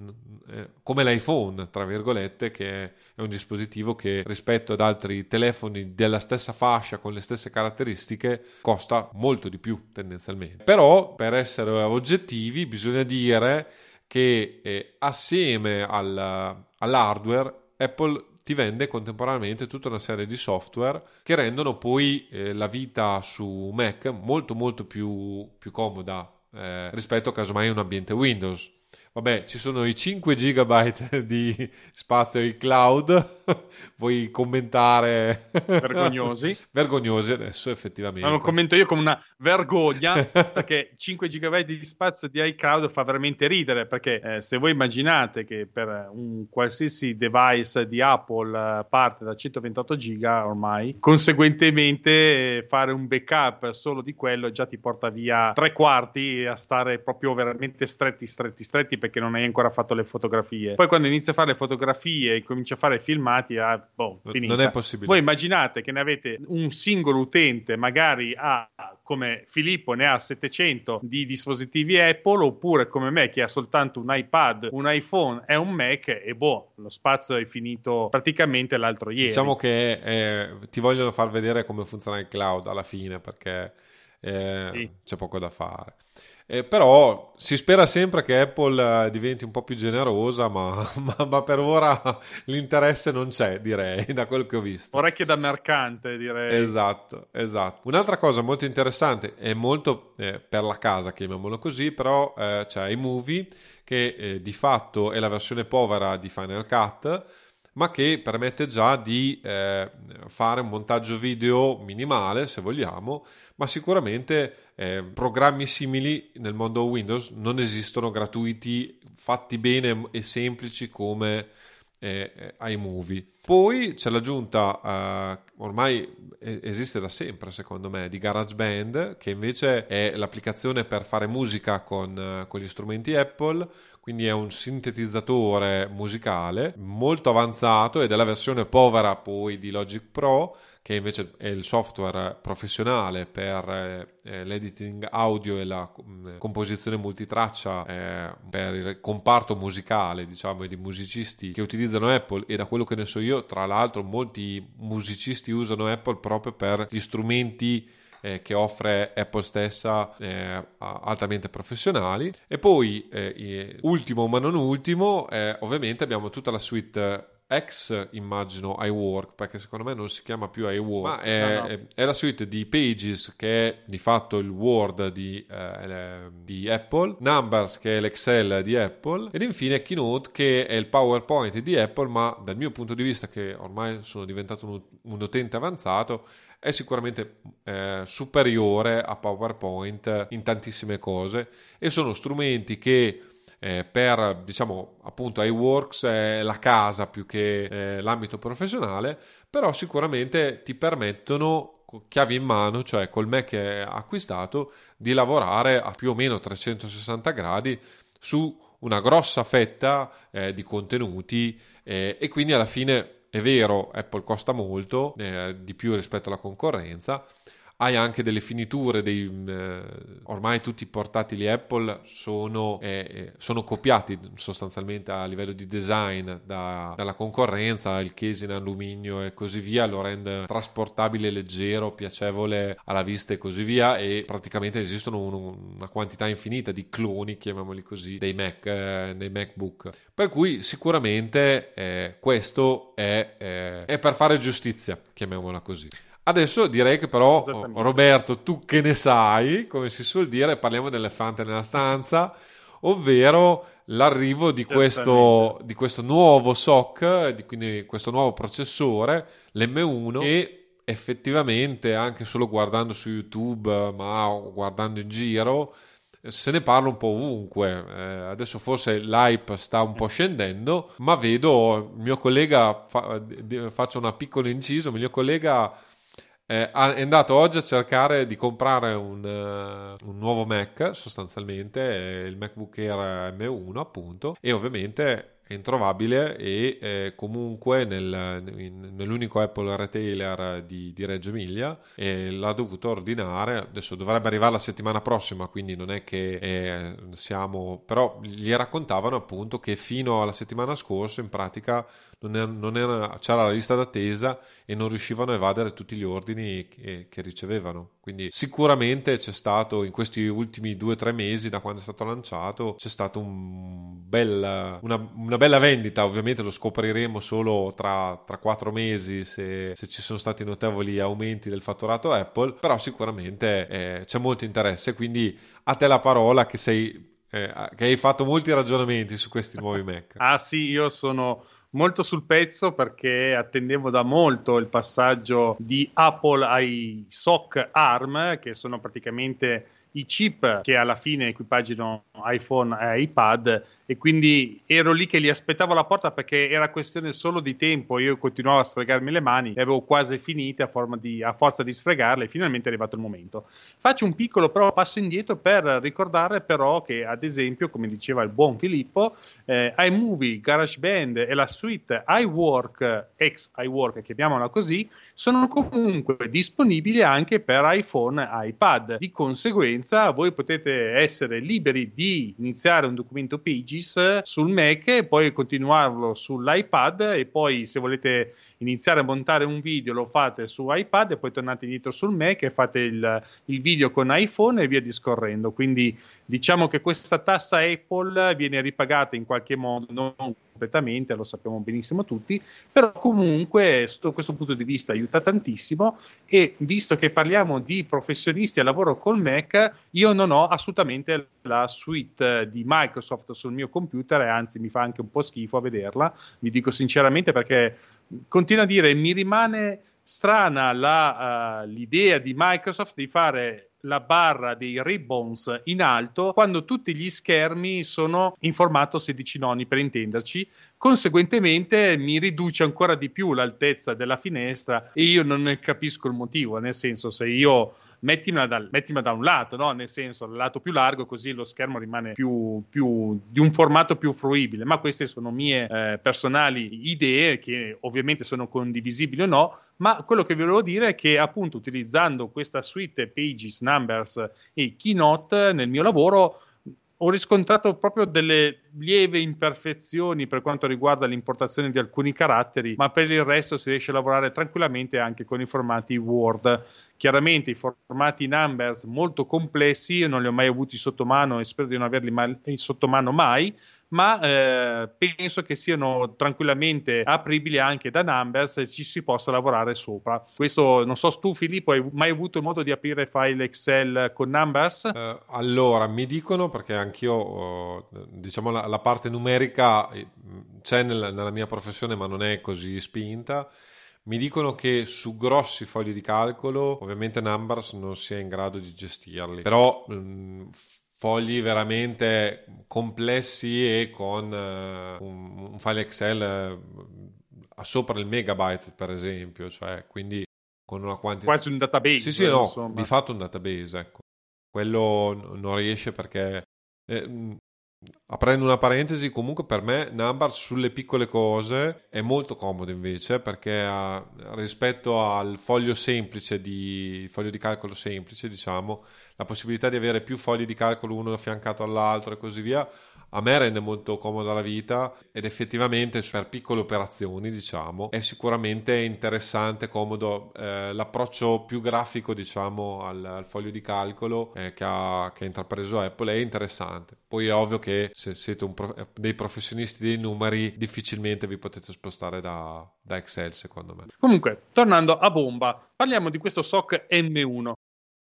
eh, come l'iPhone, tra virgolette, che è un dispositivo che rispetto ad altri telefoni della stessa fascia con le stesse caratteristiche costa molto di più tendenzialmente. Però per essere oggettivi bisogna dire che eh, assieme al, all'hardware Apple ti vende contemporaneamente tutta una serie di software che rendono poi eh, la vita su Mac molto molto più, più comoda eh, rispetto a casomai un ambiente Windows. Vabbè, ci sono i 5 GB di spazio in cloud. Vuoi commentare? Vergognosi. Vergognosi adesso, effettivamente. Ma lo commento io come una vergogna perché 5 GB di spazio di iCloud fa veramente ridere. Perché eh, se voi immaginate che per un qualsiasi device di Apple eh, parte da 128 GB ormai, conseguentemente eh, fare un backup solo di quello già ti porta via tre quarti a stare proprio veramente stretti, stretti, stretti perché non hai ancora fatto le fotografie. Poi quando inizi a fare le fotografie e cominci a fare filmati, ah, boh, finita. non è possibile. Voi immaginate che ne avete un singolo utente, magari ha come Filippo ne ha 700 di dispositivi Apple, oppure come me che ha soltanto un iPad, un iPhone e un Mac, e boh, lo spazio è finito praticamente l'altro ieri. Diciamo che eh, ti vogliono far vedere come funziona il cloud alla fine, perché eh, sì. c'è poco da fare. Eh, però si spera sempre che Apple eh, diventi un po' più generosa, ma, ma, ma, per ora l'interesse non c'è, direi, da quello che ho visto. Orecchie da mercante, direi. Esatto, esatto. Un'altra cosa molto interessante e molto eh, per la casa, chiamiamolo così, però eh, c'è iMovie che eh, di fatto è la versione povera di Final Cut ma che permette già di eh, fare un montaggio video minimale, se vogliamo, ma sicuramente eh, programmi simili nel mondo Windows non esistono gratuiti, fatti bene e semplici come eh, iMovie. Poi c'è l'aggiunta, eh, ormai esiste da sempre secondo me, di GarageBand, che invece è l'applicazione per fare musica con, eh, con gli strumenti Apple, quindi è un sintetizzatore musicale molto avanzato ed è la versione povera poi di Logic Pro che invece è il software professionale per eh, l'editing audio e la mh, composizione multitraccia eh, per il comparto musicale diciamo e di musicisti che utilizzano Apple e da quello che ne so io tra l'altro molti musicisti usano Apple proprio per gli strumenti eh, che offre Apple stessa eh, altamente professionali. E poi, eh, ultimo ma non ultimo, eh, ovviamente abbiamo tutta la suite ex immagino iWork perché secondo me non si chiama più iWork ma è, no, no. è la suite di Pages che è di fatto il Word di, eh, di, Apple Numbers che è l'Excel di Apple ed infine Keynote che è il PowerPoint di Apple ma dal mio punto di vista che ormai sono diventato un, un utente avanzato è sicuramente eh, superiore a PowerPoint in tantissime cose e sono strumenti che eh, per diciamo appunto iWorks è la casa più che eh, l'ambito professionale, però sicuramente ti permettono chiavi in mano, cioè col Mac acquistato, di lavorare a più o meno 360 gradi su una grossa fetta eh, di contenuti eh, e quindi alla fine è vero, Apple costa molto, eh, di più rispetto alla concorrenza, hai anche delle finiture, dei, eh, ormai tutti i portatili Apple sono, eh, eh, sono, copiati sostanzialmente a livello di design da, dalla concorrenza, il case in alluminio e così via, lo rende trasportabile, leggero, piacevole alla vista e così via e praticamente esistono un, una quantità infinita di cloni, chiamiamoli così, dei Mac, eh, nei MacBook. Per cui sicuramente eh, questo è, eh, è per fare giustizia, chiamiamola così. Adesso direi che però, Roberto, tu che ne sai, come si suol dire, parliamo dell'elefante nella stanza, ovvero l'arrivo di questo, di questo nuovo SOC, di, quindi questo nuovo processore, l'M1, che effettivamente anche solo guardando su YouTube, ma guardando in giro, se ne parla un po' ovunque. Eh, adesso forse l'hype sta un po' scendendo, ma vedo il mio collega, fa, faccio una piccola inciso, il mio collega eh, è andato oggi a cercare di comprare un, uh, un nuovo Mac, sostanzialmente, il MacBook Air M1 appunto, e ovviamente è introvabile e eh, comunque nel, in, nell'unico Apple retailer di, di Reggio Emilia e l'ha dovuto ordinare. Adesso dovrebbe arrivare la settimana prossima quindi non è che eh, siamo però gli raccontavano appunto che fino alla settimana scorsa in pratica non era, non era, c'era la lista d'attesa e non riuscivano a evadere tutti gli ordini che, che ricevevano. Quindi sicuramente c'è stato in questi ultimi due o tre mesi da quando è stato lanciato c'è stata un bel, una, una, bella vendita, ovviamente lo scopriremo solo tra, tra quattro mesi se, se, ci sono stati notevoli aumenti del fatturato Apple, però sicuramente eh, c'è molto interesse, quindi a te la parola che sei eh, che hai fatto molti ragionamenti su questi nuovi Mac. ah sì, io sono molto sul pezzo perché attendevo da molto il passaggio di Apple ai SOC ARM, che sono praticamente i chip che alla fine equipaggino iPhone e iPad e quindi ero lì che li aspettavo alla porta perché era questione solo di tempo. Io continuavo a sfregarmi le mani, le avevo quasi finite a, di, a forza di sfregarle. E finalmente è arrivato il momento. Faccio un piccolo però passo indietro per ricordare però che, ad esempio, come diceva il buon Filippo, eh, iMovie, GarageBand e la suite iWork, ex iWork, chiamiamola così, sono comunque disponibili anche per iPhone e iPad. Di conseguenza, voi potete essere liberi di iniziare un documento Pages Office sul Mac e poi continuarlo sull'iPad e poi se volete iniziare a montare un video lo fate su iPad e poi tornate indietro sul Mac e fate il, il video con iPhone e via discorrendo. Quindi diciamo che questa tassa Apple viene ripagata in qualche modo, non completamente, lo sappiamo benissimo tutti, però comunque sotto questo punto di vista aiuta tantissimo e visto che parliamo di professionisti a lavoro col Mac, io non ho assolutamente la suite di Microsoft sul mio computer e anzi mi fa anche un po' schifo a vederla, vi dico sinceramente perché continuo a dire mi rimane strana la, uh, l'idea di Microsoft di fare la barra dei ribbons in alto quando tutti gli schermi sono in formato 16 noni per intenderci. Conseguentemente mi riduce ancora di più l'altezza della finestra e io non ne capisco il motivo nel senso se io mettimela, dal, mettimela da un lato, no? nel senso il lato più largo, così lo schermo rimane più, più di un formato più fruibile. Ma queste sono mie eh, personali idee che ovviamente sono condivisibili o no. Ma quello che vi volevo dire è che appunto utilizzando questa suite Pages, Numbers e Keynote nel mio lavoro ho riscontrato proprio delle lieve imperfezioni per quanto riguarda l'importazione di alcuni caratteri, ma per il resto si riesce a lavorare tranquillamente anche con i formati Word. Chiaramente i formati Numbers molto complessi, io non li ho mai avuti sotto mano e spero di non averli mai, sotto mano mai, ma eh, penso che siano tranquillamente apribili anche da Numbers e ci si possa lavorare sopra. Questo non so, tu Filippo, hai mai avuto modo di aprire file Excel con Numbers? Uh, allora, mi dicono perché anch'io, uh, diciamo, la, la, parte numerica eh, c'è nel, nella mia professione, ma non è così spinta. Mi dicono che su grossi fogli di calcolo, ovviamente Numbers non si è in grado di gestirli, però mh, mm, fogli veramente complessi e con uh, un, un, file Excel uh, sopra il megabyte, per esempio, cioè quindi con una quantità quasi un database. Sì, sì, no, insomma. di fatto un database, ecco. Quello non riesce perché eh, Aprendo una parentesi, comunque per me Number sulle piccole cose è molto comodo invece perché uh, rispetto al foglio semplice di foglio di calcolo semplice, diciamo, la possibilità di avere più fogli di calcolo uno affiancato all'altro e così via, a me rende molto comoda la vita ed effettivamente per piccole operazioni, diciamo, è sicuramente interessante, comodo eh, l'approccio più grafico, diciamo, al, al foglio di calcolo eh, che, ha, che ha intrapreso Apple è interessante. Poi è ovvio che se siete pro- dei professionisti dei numeri, difficilmente vi potete spostare da, da Excel, secondo me. Comunque, tornando a bomba, parliamo di questo SOC M1.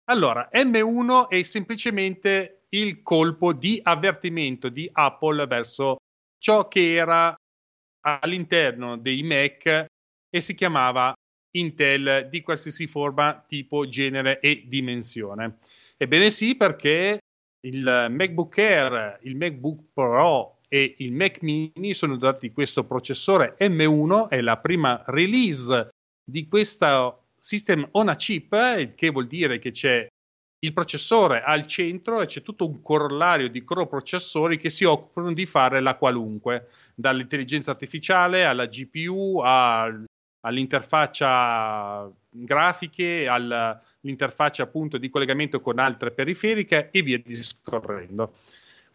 Allora, M1 è semplicemente il colpo di avvertimento di Apple verso ciò che era all'interno dei Mac e si chiamava Intel di qualsiasi forma, tipo, genere e dimensione. Ebbene sì, perché il MacBook Air, il MacBook Pro e il Mac Mini sono dotati di questo processore M1, è la prima release di questo system on a chip, il che vuol dire che c'è il processore al centro e c'è tutto un corollario di coprocessori che si occupano di fare la qualunque, dall'intelligenza artificiale alla GPU a, all'interfaccia grafiche, all'interfaccia appunto di collegamento con altre periferiche e via discorrendo.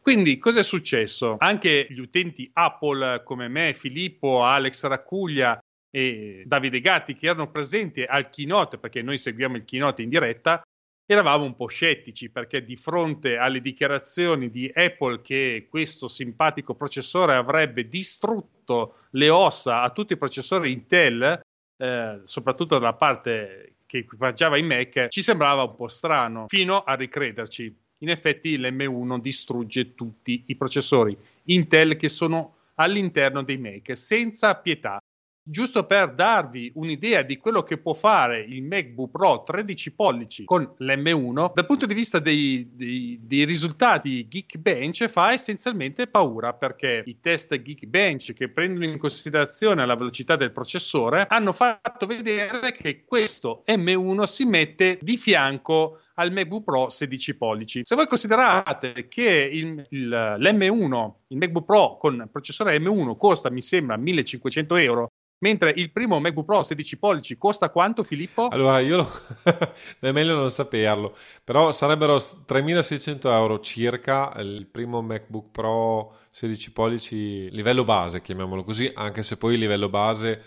Quindi, cosa è successo? Anche gli utenti Apple come me, Filippo, Alex Raccuglia e Davide Gatti che erano presenti al keynote, perché noi seguiamo il keynote in diretta, eravamo un po' scettici perché di fronte alle dichiarazioni di Apple che questo simpatico processore avrebbe distrutto le ossa a tutti i processori Intel, eh, soprattutto dalla parte che equipaggiava i Mac, ci sembrava un po' strano, fino a ricrederci. In effetti l'M1 distrugge tutti i processori Intel che sono all'interno dei Mac senza pietà giusto per darvi un'idea di quello che può fare il MacBook Pro 13 pollici con l'M1, dal punto di vista dei, dei, dei, risultati Geekbench fa essenzialmente paura perché i test Geekbench che prendono in considerazione la velocità del processore hanno fatto vedere che questo M1 si mette di fianco al MacBook Pro 16 pollici. Se voi considerate che il, il, l'M1, il MacBook Pro con processore M1 costa, mi sembra, 1500 euro, Mentre il primo MacBook Pro 16 pollici costa quanto, Filippo? Allora, io lo... è meglio non saperlo, però sarebbero 3.600 euro circa il primo MacBook Pro 16 pollici livello base, chiamiamolo così, anche se poi il livello base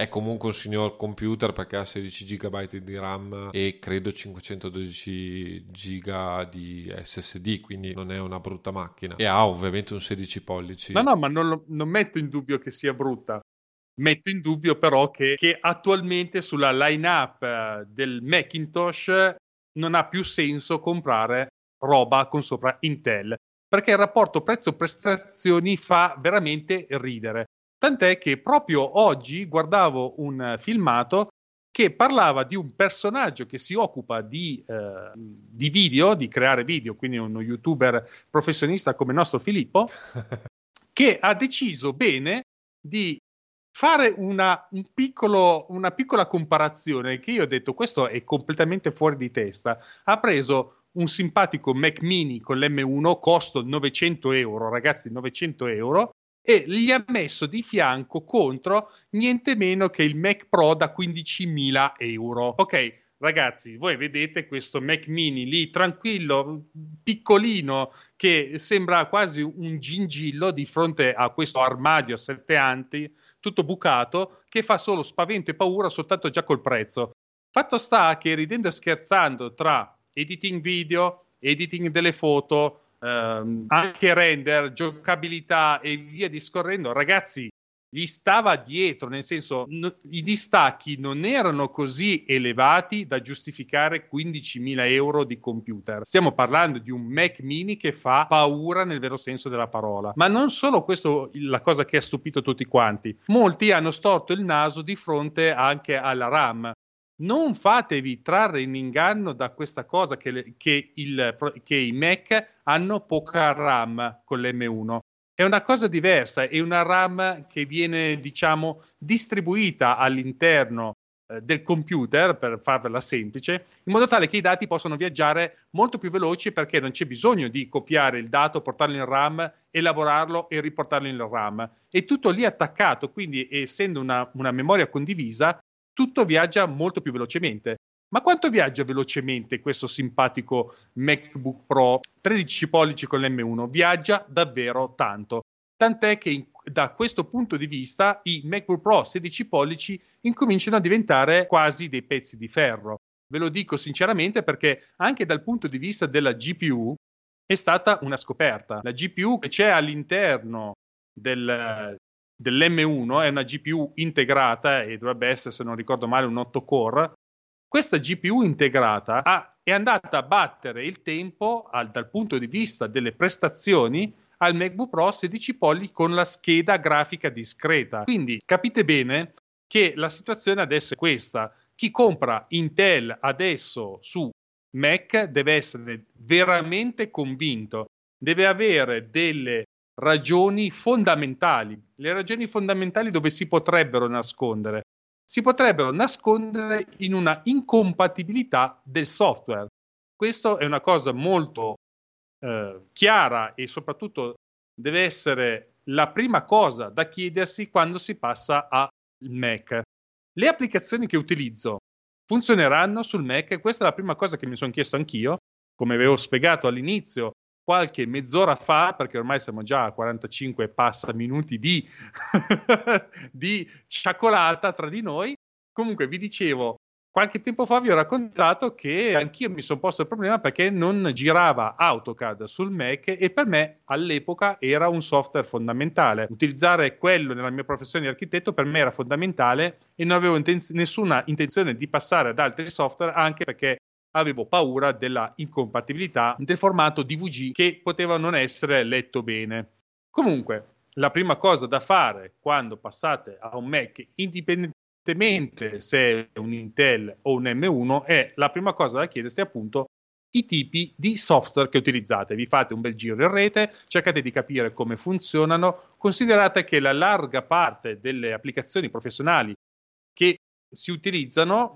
è comunque un signor computer perché ha 16 GB di RAM e credo 512 GB di SSD, quindi non è una brutta macchina. E ha ovviamente un 16 pollici. No, no, ma non, non metto in dubbio che sia brutta. Metto in dubbio però che, che attualmente sulla line-up eh, del Macintosh non ha più senso comprare roba con sopra Intel, perché il rapporto prezzo-prestazioni fa veramente ridere. Tant'è che proprio oggi guardavo un filmato che parlava di un personaggio che si occupa di, eh, di video, di creare video, quindi uno youtuber professionista come il nostro Filippo, che ha deciso bene di fare una, un piccolo, una piccola comparazione che io ho detto questo è completamente fuori di testa. Ha preso un simpatico Mac mini con l'M1, costo 900 euro, ragazzi, 900 euro, e gli ha messo di fianco contro niente meno che il Mac Pro da 15.000 euro. Ok, ragazzi, voi vedete questo Mac mini lì tranquillo, piccolino, che sembra quasi un gingillo di fronte a questo armadio a sette anti, tutto bucato, che fa solo spavento e paura soltanto già col prezzo. Fatto sta che ridendo e scherzando tra editing video, editing delle foto, ehm, anche render, giocabilità e via discorrendo, ragazzi, gli stava dietro, nel senso no, i distacchi non erano così elevati da giustificare 15.000 euro di computer. Stiamo parlando di un Mac mini che fa paura nel vero senso della parola. Ma non solo questo la cosa che ha stupito tutti quanti. Molti hanno storto il naso di fronte anche alla RAM. Non fatevi trarre in inganno da questa cosa che, che, il, che i Mac hanno poca RAM con l'M1 è una cosa diversa, è una RAM che viene, diciamo, distribuita all'interno eh, del computer, per farvela semplice, in modo tale che i dati possano viaggiare molto più veloci perché non c'è bisogno di copiare il dato, portarlo in RAM, elaborarlo e riportarlo in RAM. È tutto lì attaccato, quindi essendo una, una memoria condivisa, tutto viaggia molto più velocemente. Ma quanto viaggia velocemente questo simpatico MacBook Pro 13 pollici con l'M1? Viaggia davvero tanto. Tant'è che in, da questo punto di vista i MacBook Pro 16 pollici incominciano a diventare quasi dei pezzi di ferro. Ve lo dico sinceramente perché anche dal punto di vista della GPU è stata una scoperta. La GPU che c'è all'interno del, dell'M1 è una GPU integrata e dovrebbe essere, se non ricordo male, un 8 core questa GPU integrata ha, è andata a battere il tempo al, dal punto di vista delle prestazioni al MacBook Pro 16 polli con la scheda grafica discreta. Quindi capite bene che la situazione adesso è questa. Chi compra Intel adesso su Mac deve essere veramente convinto, deve avere delle ragioni fondamentali, le ragioni fondamentali dove si potrebbero nascondere si potrebbero nascondere in una incompatibilità del software. Questa è una cosa molto eh, chiara e soprattutto deve essere la prima cosa da chiedersi quando si passa al Mac. Le applicazioni che utilizzo funzioneranno sul Mac? Questa è la prima cosa che mi sono chiesto anch'io. Come avevo spiegato all'inizio, qualche mezz'ora fa, perché ormai siamo già a 45 passa minuti di, di ciaccolata tra di noi. Comunque vi dicevo, qualche tempo fa vi ho raccontato che anch'io mi sono posto il problema perché non girava AutoCAD sul Mac e per me all'epoca era un software fondamentale. Utilizzare quello nella mia professione di architetto per me era fondamentale e non avevo intenz- nessuna intenzione di passare ad altri software anche perché avevo paura della incompatibilità del formato DVG che poteva non essere letto bene. Comunque, la prima cosa da fare quando passate a un Mac, indipendentemente se è un Intel o un M1, è la prima cosa da chiedersi appunto i tipi di software che utilizzate. Vi fate un bel giro in rete, cercate di capire come funzionano, considerate che la larga parte delle applicazioni professionali che si utilizzano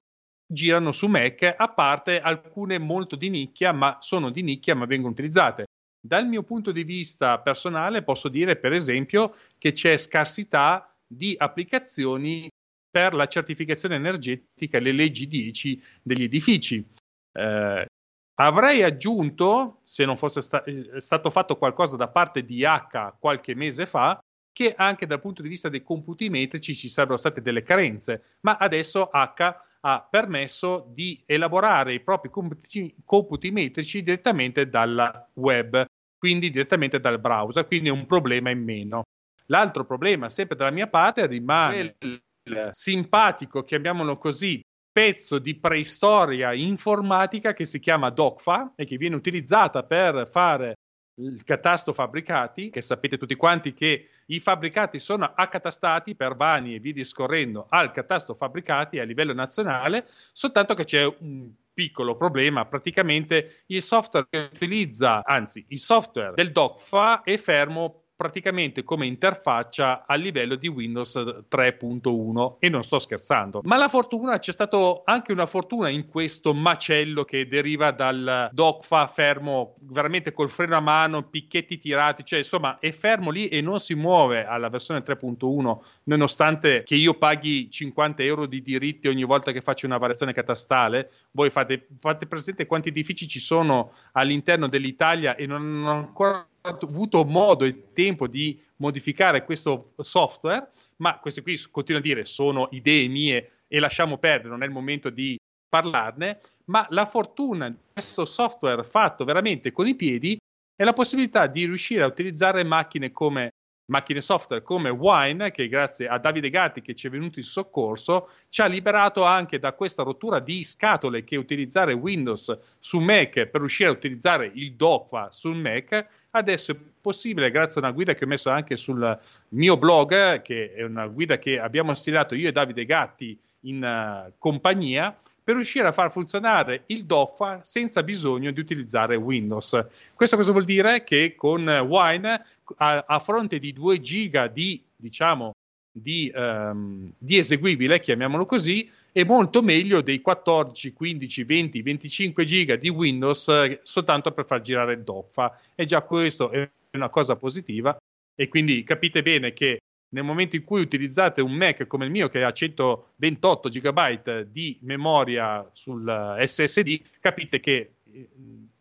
girano su Mac, a parte alcune molto di nicchia, ma sono di nicchia ma vengono utilizzate. Dal mio punto di vista personale posso dire per esempio che c'è scarsità di applicazioni per la certificazione energetica, le leggi 10 degli edifici. Eh, avrei aggiunto, se non fosse sta- eh, stato fatto qualcosa da parte di H qualche mese fa, che anche dal punto di vista dei computi metrici ci sarebbero state delle carenze, ma adesso H ha permesso di elaborare i propri computi, computi metrici direttamente dal web, quindi direttamente dal browser, quindi è un problema in meno. L'altro problema, sempre dalla mia parte, rimane il simpatico, chiamiamolo così, pezzo di preistoria informatica che si chiama DOCFA e che viene utilizzata per fare il catasto fabbricati, che sapete tutti quanti che i fabbricati sono accatastati per vani e via discorrendo al catasto fabbricati a livello nazionale, soltanto che c'è un piccolo problema, praticamente il software che utilizza, anzi il software del DOCFA è fermo praticamente come interfaccia a livello di Windows 3.1 e non sto scherzando. Ma la fortuna, c'è stata anche una fortuna in questo macello che deriva dal DOCFA fermo veramente col freno a mano, picchetti tirati, cioè insomma è fermo lì e non si muove alla versione 3.1 nonostante che io paghi 50 euro di diritti ogni volta che faccio una variazione catastale. Voi fate, fate presente quanti edifici ci sono all'interno dell'Italia e non hanno ancora avuto modo e tempo di modificare questo software, ma queste qui continuo a dire sono idee mie e lasciamo perdere, non è il momento di parlarne, ma la fortuna di questo software fatto veramente con i piedi è la possibilità di riuscire a utilizzare macchine come macchine software come Wine, che grazie a Davide Gatti che ci è venuto in soccorso, ci ha liberato anche da questa rottura di scatole che utilizzare Windows su Mac per riuscire a utilizzare il DOCFA sul Mac. Adesso è possibile, grazie a una guida che ho messo anche sul mio blog, che è una guida che abbiamo stilato io e Davide Gatti in uh, compagnia, per riuscire a far funzionare il DOFA senza bisogno di utilizzare Windows. Questo cosa vuol dire? Che con Wine, a, a fronte di 2 giga di, diciamo, di, um, di, eseguibile, chiamiamolo così, è molto meglio dei 14, 15, 20, 25 giga di Windows eh, soltanto per far girare il DOFA. E già questo è una cosa positiva e quindi capite bene che nel momento in cui utilizzate un Mac come il mio che ha 128 GB di memoria sul SSD, capite che eh,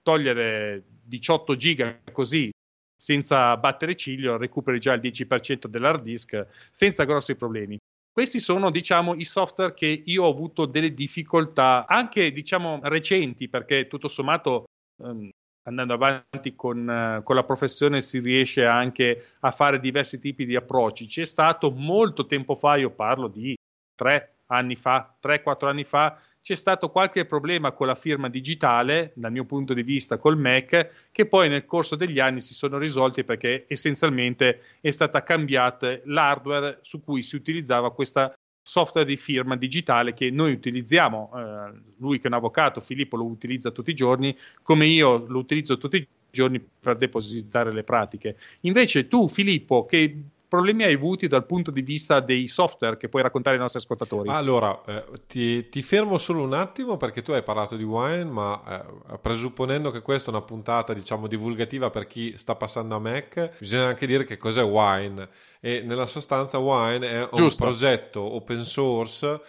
togliere 18 GB così senza battere ciglio recuperi già il 10% dell'hard disk senza grossi problemi. Questi sono, diciamo, i software che io ho avuto delle difficoltà, anche, diciamo, recenti, perché tutto sommato, ehm, andando avanti con, uh, con, la professione, si riesce anche a fare diversi tipi di approcci. C'è stato molto tempo fa, io parlo di tre anni fa, 3-4 anni fa, c'è stato qualche problema con la firma digitale, dal mio punto di vista col Mac, che poi nel corso degli anni si sono risolti perché essenzialmente è stata cambiata l'hardware su cui si utilizzava questa software di firma digitale che noi utilizziamo. Eh, lui che è un avvocato, Filippo, lo utilizza tutti i giorni, come io lo utilizzo tutti i giorni per depositare le pratiche. Invece tu, Filippo, che problemi hai avuti dal punto di vista dei software che puoi raccontare ai nostri ascoltatori? Allora, eh, ti, ti, fermo solo un attimo perché tu hai parlato di Wine, ma eh, presupponendo che questa è una puntata, diciamo, divulgativa per chi sta passando a Mac, bisogna anche dire che cos'è Wine. E nella sostanza Wine è un Giusto. progetto open source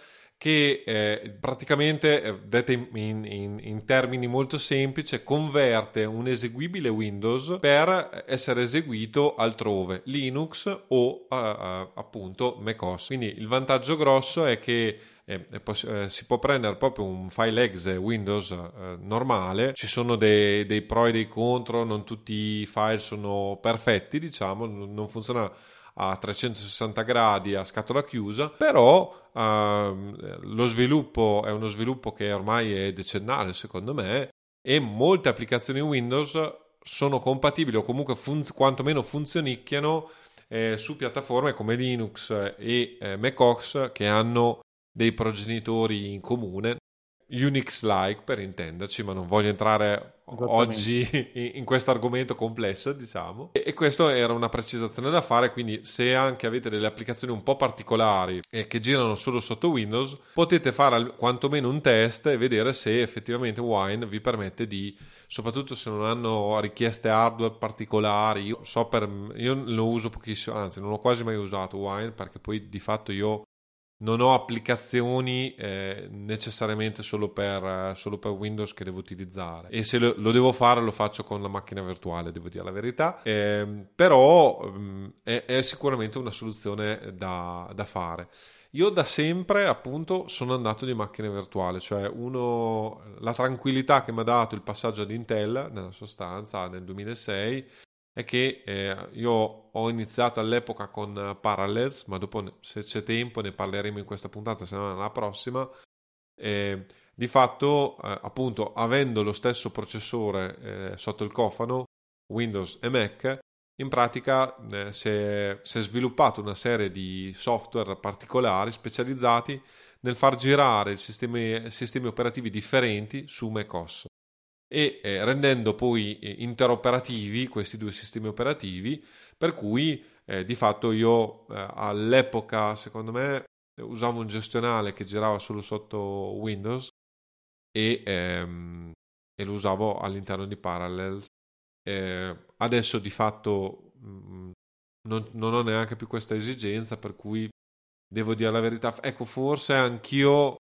che eh, praticamente, eh, dette in, in, in, termini molto semplici, converte un eseguibile Windows per essere eseguito altrove, Linux o uh, uh, appunto macOS. Quindi il vantaggio grosso è che eh, eh, si può prendere proprio un file exe Windows eh, normale, ci sono dei, dei, pro e dei contro, non tutti i file sono perfetti, diciamo, non funziona a 360 gradi a scatola chiusa, però ehm, lo sviluppo è uno sviluppo che ormai è decennale secondo me e molte applicazioni Windows sono compatibili o comunque fun- quantomeno funzionicchiano eh, su piattaforme come Linux e eh, macOS che hanno dei progenitori in comune Unix-like per intenderci, ma non voglio entrare oggi in, questo argomento complesso, diciamo. E, e questa era una precisazione da fare, quindi se anche avete delle applicazioni un po' particolari e che girano solo sotto Windows, potete fare quantomeno un test e vedere se effettivamente Wine vi permette di, soprattutto se non hanno richieste hardware particolari, io so per, io lo uso pochissimo, anzi non ho quasi mai usato Wine perché poi di fatto io non ho applicazioni eh, necessariamente solo per, eh, solo per, Windows che devo utilizzare e se lo, lo, devo fare lo faccio con la macchina virtuale, devo dire la verità, eh, però mh, mm, è, è, sicuramente una soluzione da, da, fare. Io da sempre appunto sono andato di macchina virtuale, cioè uno, la tranquillità che mi ha dato il passaggio ad Intel nella sostanza nel 2006 è che eh, io ho iniziato all'epoca con Parallels, ma dopo se c'è tempo ne parleremo in questa puntata, se no nella prossima. Eh, di fatto, eh, appunto, avendo lo stesso processore eh, sotto il cofano, Windows e Mac, in pratica eh, si è, si, è, sviluppato una serie di software particolari specializzati nel far girare sistemi, sistemi operativi differenti su macOS e eh, rendendo poi eh, interoperativi questi due sistemi operativi, per cui eh, di fatto io eh, all'epoca, secondo me, usavo un gestionale che girava solo sotto Windows e, ehm, e lo usavo all'interno di Parallels. Eh, adesso di fatto mh, mm, non, non ho neanche più questa esigenza, per cui devo dire la verità. Ecco, forse anch'io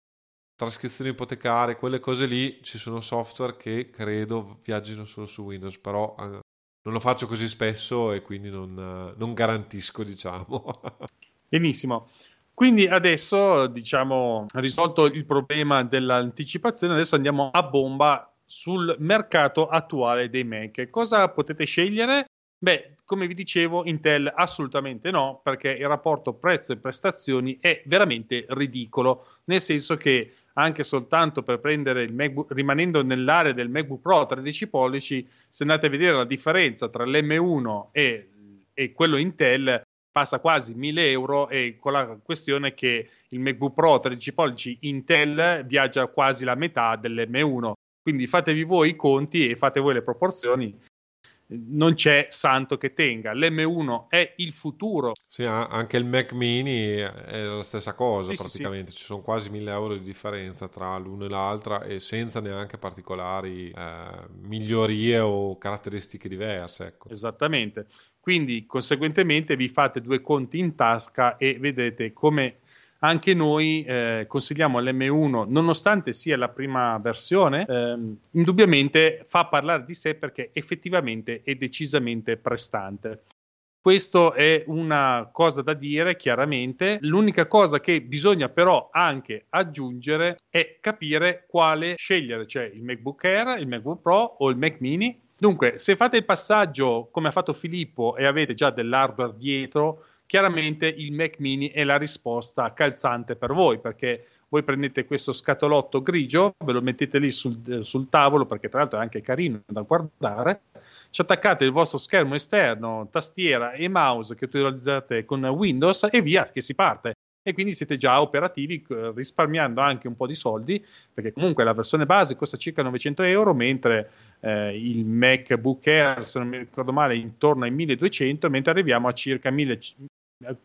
trascrizioni ipotecarie, quelle cose lì, ci sono software che credo viaggino solo su Windows, però eh, non lo faccio così spesso e quindi non, eh, non garantisco, diciamo. Benissimo. Quindi adesso, diciamo, risolto il problema dell'anticipazione, adesso andiamo a bomba sul mercato attuale dei Mac. Cosa potete scegliere? Beh, come vi dicevo, Intel assolutamente no, perché il rapporto prezzo e prestazioni è veramente ridicolo, nel senso che anche soltanto per prendere il MacBook, rimanendo nell'area del MacBook Pro 13 pollici, se andate a vedere la differenza tra l'M1 e, e quello Intel, passa quasi 1000 euro e con la questione che il MacBook Pro 13 pollici Intel viaggia quasi la metà dell'M1. Quindi fatevi voi i conti e fate voi le proporzioni non c'è santo che tenga. L'M1 è il futuro. Sì, anche il Mac Mini è la stessa cosa sì, praticamente, sì, ci sono quasi 1000 euro di differenza tra l'uno e l'altra e senza neanche particolari eh, migliorie o caratteristiche diverse. Ecco. Esattamente. Quindi conseguentemente vi fate due conti in tasca e vedete come anche noi eh, consigliamo l'M1, nonostante sia la prima versione, ehm, indubbiamente fa parlare di sé perché effettivamente è decisamente prestante. Questo è una cosa da dire chiaramente. L'unica cosa che bisogna però anche aggiungere è capire quale scegliere, cioè il MacBook Air, il MacBook Pro o il Mac Mini. Dunque, se fate il passaggio come ha fatto Filippo e avete già dell'hardware dietro, chiaramente il Mac mini è la risposta calzante per voi perché voi prendete questo scatolotto grigio, ve lo mettete lì sul, sul tavolo perché tra l'altro è anche carino da guardare, ci attaccate il vostro schermo esterno, tastiera e mouse che utilizzate con Windows e via che si parte. E quindi siete già operativi eh, risparmiando anche un po' di soldi perché comunque la versione base costa circa 900 euro mentre eh, il MacBook Air se non mi ricordo male intorno ai 1200 mentre arriviamo a circa 1000,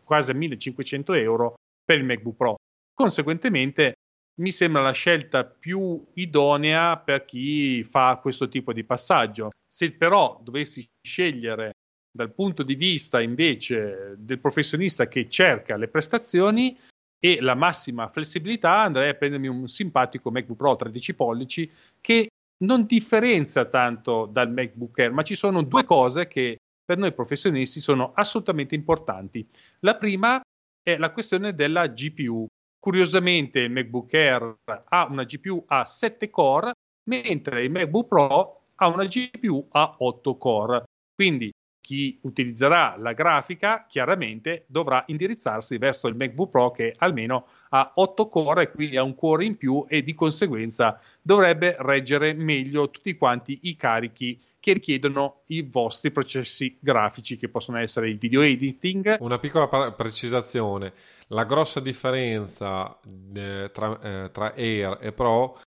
quasi a 1500 euro per il MacBook Pro. Conseguentemente mi sembra la scelta più idonea per chi fa questo tipo di passaggio. Se però dovessi scegliere dal punto di vista invece del professionista che cerca le prestazioni e la massima flessibilità, andrei a prendermi un simpatico MacBook Pro 13 pollici che non differenzia tanto dal MacBook Air, ma ci sono due cose che per noi professionisti sono assolutamente importanti. La prima è la questione della GPU. Curiosamente il MacBook Air ha una GPU a 7 core, mentre il MacBook Pro ha una GPU a 8 core. Quindi chi utilizzerà la grafica chiaramente dovrà indirizzarsi verso il MacBook Pro che almeno ha 8 core e quindi ha un core in più e di conseguenza dovrebbe reggere meglio tutti quanti i carichi che richiedono i vostri processi grafici che possono essere il video editing. Una piccola par- precisazione, la grossa differenza eh, tra, eh, tra, Air e Pro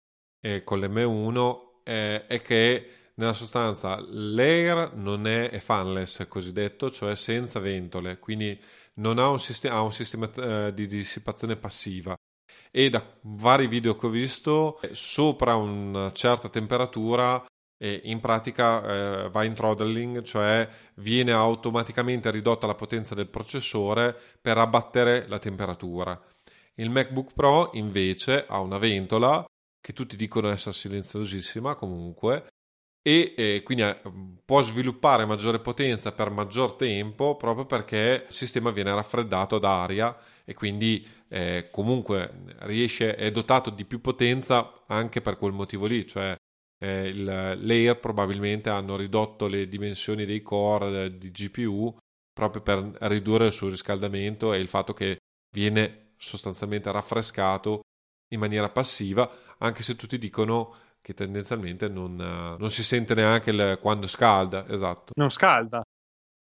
eh, con l'M1 è che nella sostanza, l'Air non è, è fanless, cosiddetto, cioè senza ventole, quindi non ha un sistema, ha un sistema eh, di dissipazione passiva. E da vari video che ho visto, eh, sopra una certa temperatura e in pratica eh, va in throttling, cioè viene automaticamente ridotta la potenza del processore per abbattere la temperatura. Il MacBook Pro invece ha una ventola che tutti dicono essere silenziosissima comunque e eh, quindi eh, può sviluppare maggiore potenza per maggior tempo proprio perché il sistema viene raffreddato da aria e quindi eh, comunque riesce, è dotato di più potenza anche per quel motivo lì, cioè eh, il, l'Air probabilmente hanno ridotto le dimensioni dei core eh, di GPU proprio per ridurre il surriscaldamento e il fatto che viene sostanzialmente raffrescato in maniera passiva, anche se tutti dicono che tendenzialmente non, uh, non si sente neanche il, quando scalda, esatto. Non scalda.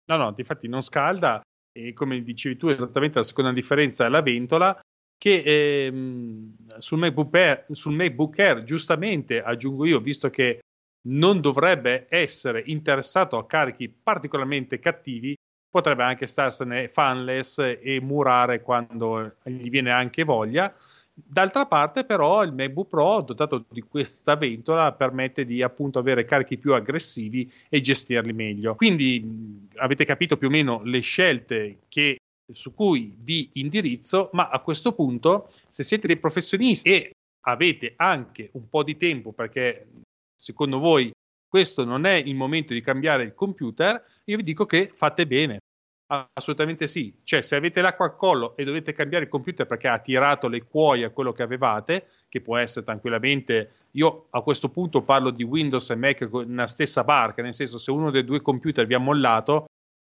No, no, infatti non scalda e come dicevi tu esattamente la seconda differenza è la ventola che ehm, sul, MacBook Air, sul MacBook Air giustamente aggiungo io visto che non dovrebbe essere interessato a carichi particolarmente cattivi potrebbe anche starsene fanless e murare quando gli viene anche voglia D'altra parte, però, il MacBook Pro, dotato di questa ventola, permette di appunto avere carichi più aggressivi e gestirli meglio. Quindi avete capito più o meno le scelte che, su cui vi indirizzo, ma a questo punto, se siete dei professionisti e avete anche un po' di tempo perché secondo voi questo non è il momento di cambiare il computer, io vi dico che fate bene. Assolutamente sì, cioè se avete l'acqua al collo e dovete cambiare il computer perché ha tirato le cuoie a quello che avevate, che può essere tranquillamente, io a questo punto parlo di Windows e Mac con una stessa barca, nel senso se uno dei due computer vi ha mollato,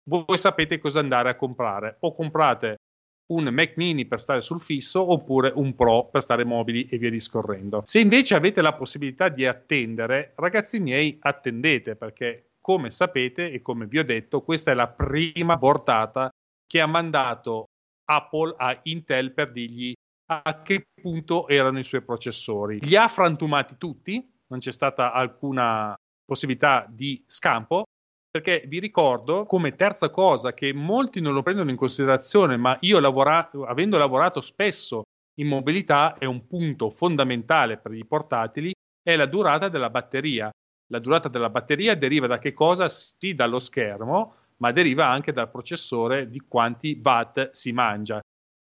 voi sapete cosa andare a comprare, o comprate un Mac mini per stare sul fisso oppure un Pro per stare mobili e via discorrendo. Se invece avete la possibilità di attendere, ragazzi miei, attendete perché come sapete e come vi ho detto, questa è la prima portata che ha mandato Apple a Intel per dirgli a che punto erano i suoi processori. Li ha frantumati tutti, non c'è stata alcuna possibilità di scampo, perché vi ricordo come terza cosa che molti non lo prendono in considerazione, ma io lavora- avendo lavorato spesso in mobilità è un punto fondamentale per i portatili, è la durata della batteria. La durata della batteria deriva da che cosa? Sì, dallo schermo, ma deriva anche dal processore di quanti watt si mangia.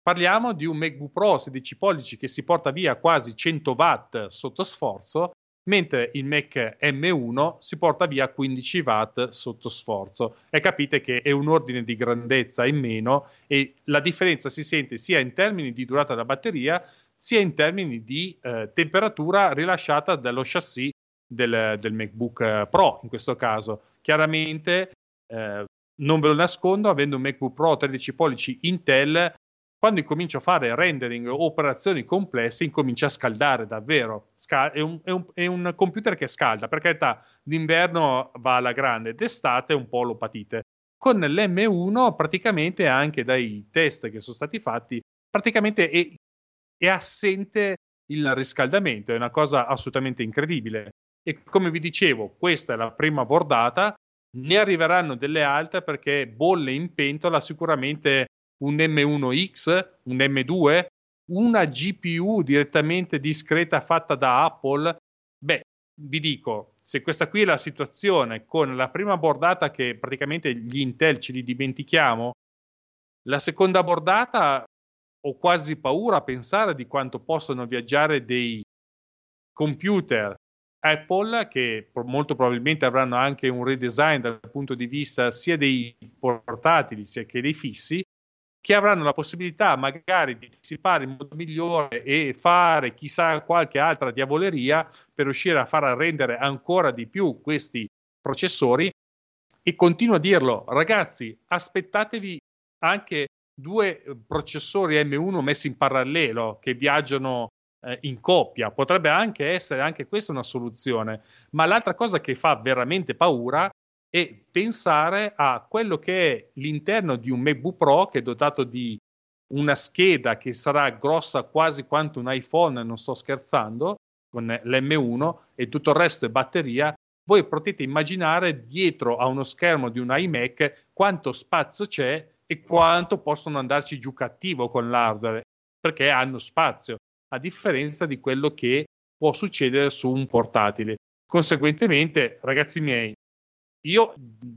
Parliamo di un MacBook Pro 16 pollici che si porta via quasi 100 watt sotto sforzo mentre il Mac M1 si porta via 15 watt sotto sforzo e capite che è un ordine di grandezza in meno e la differenza si sente sia in termini di durata della batteria sia in termini di eh, temperatura rilasciata dallo chassis del, del, MacBook Pro in questo caso. Chiaramente eh, non ve lo nascondo, avendo un MacBook Pro 13 pollici Intel quando incomincia a fare rendering o operazioni complesse, incomincia a scaldare davvero. Scal- è, un, è, un, è, un, computer che scalda, per carità, d'inverno va alla grande, d'estate un po' lo patite. Con l'M1, praticamente anche dai test che sono stati fatti, praticamente è, è assente il riscaldamento, è una cosa assolutamente incredibile. E come vi dicevo, questa è la prima bordata, ne arriveranno delle altre perché bolle in pentola sicuramente un M1X, un M2, una GPU direttamente discreta fatta da Apple, beh, vi dico, se questa qui è la situazione con la prima bordata che praticamente gli Intel ce li dimentichiamo, la seconda bordata ho quasi paura a pensare di quanto possono viaggiare dei computer Apple che molto probabilmente avranno anche un redesign dal punto di vista sia dei portatili sia che dei fissi che avranno la possibilità magari di dissipare in modo migliore e fare chissà qualche altra diavoleria per riuscire a far rendere ancora di più questi processori. E continuo a dirlo, ragazzi, aspettatevi anche due processori M1 messi in parallelo che viaggiano eh, in coppia. Potrebbe anche essere anche questa una soluzione. Ma l'altra cosa che fa veramente paura e pensare a quello che è l'interno di un MacBook Pro che è dotato di una scheda che sarà grossa quasi quanto un iPhone, non sto scherzando, con l'M1 e tutto il resto è batteria, voi potete immaginare dietro a uno schermo di un iMac quanto spazio c'è e quanto possono andarci giù cattivo con l'hardware, perché hanno spazio, a differenza di quello che può succedere su un portatile. Conseguentemente, ragazzi miei, io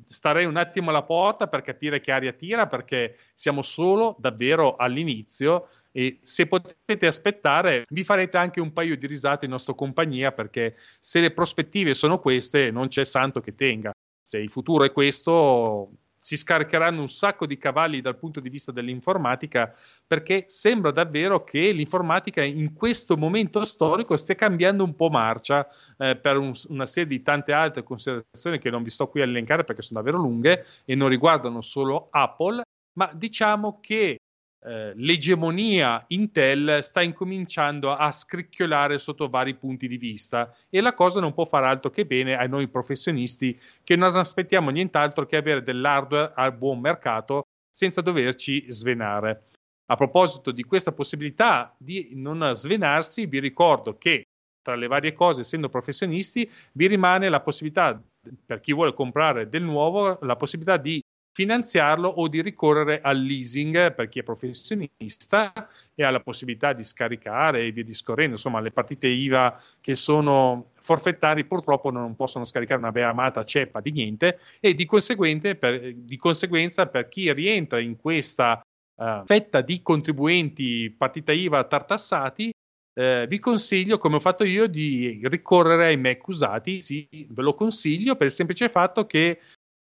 starei un attimo alla porta per capire che aria tira perché siamo solo davvero all'inizio e se potete aspettare vi farete anche un paio di risate in nostra compagnia perché se le prospettive sono queste non c'è santo che tenga. Se il futuro è questo si scaricheranno un sacco di cavalli dal punto di vista dell'informatica perché sembra davvero che l'informatica in questo momento storico stia cambiando un po' marcia eh, per un, una serie di tante altre considerazioni che non vi sto qui a elencare perché sono davvero lunghe e non riguardano solo Apple, ma diciamo che eh, l'egemonia Intel sta incominciando a scricchiolare sotto vari punti di vista e la cosa non può fare altro che bene a noi professionisti che non aspettiamo nient'altro che avere dell'hardware al buon mercato senza doverci svenare. A proposito di questa possibilità di non svenarsi, vi ricordo che tra le varie cose, essendo professionisti, vi rimane la possibilità, per chi vuole comprare del nuovo, la possibilità di finanziarlo o di ricorrere al leasing per chi è professionista e ha la possibilità di scaricare e via discorrendo. Insomma, le partite IVA che sono forfettari purtroppo non possono scaricare una beamata ceppa di niente e di, per, di conseguenza per chi rientra in questa uh, fetta di contribuenti partita IVA tartassati eh, vi consiglio, come ho fatto io, di ricorrere ai Mac usati. Sì, ve lo consiglio per il semplice fatto che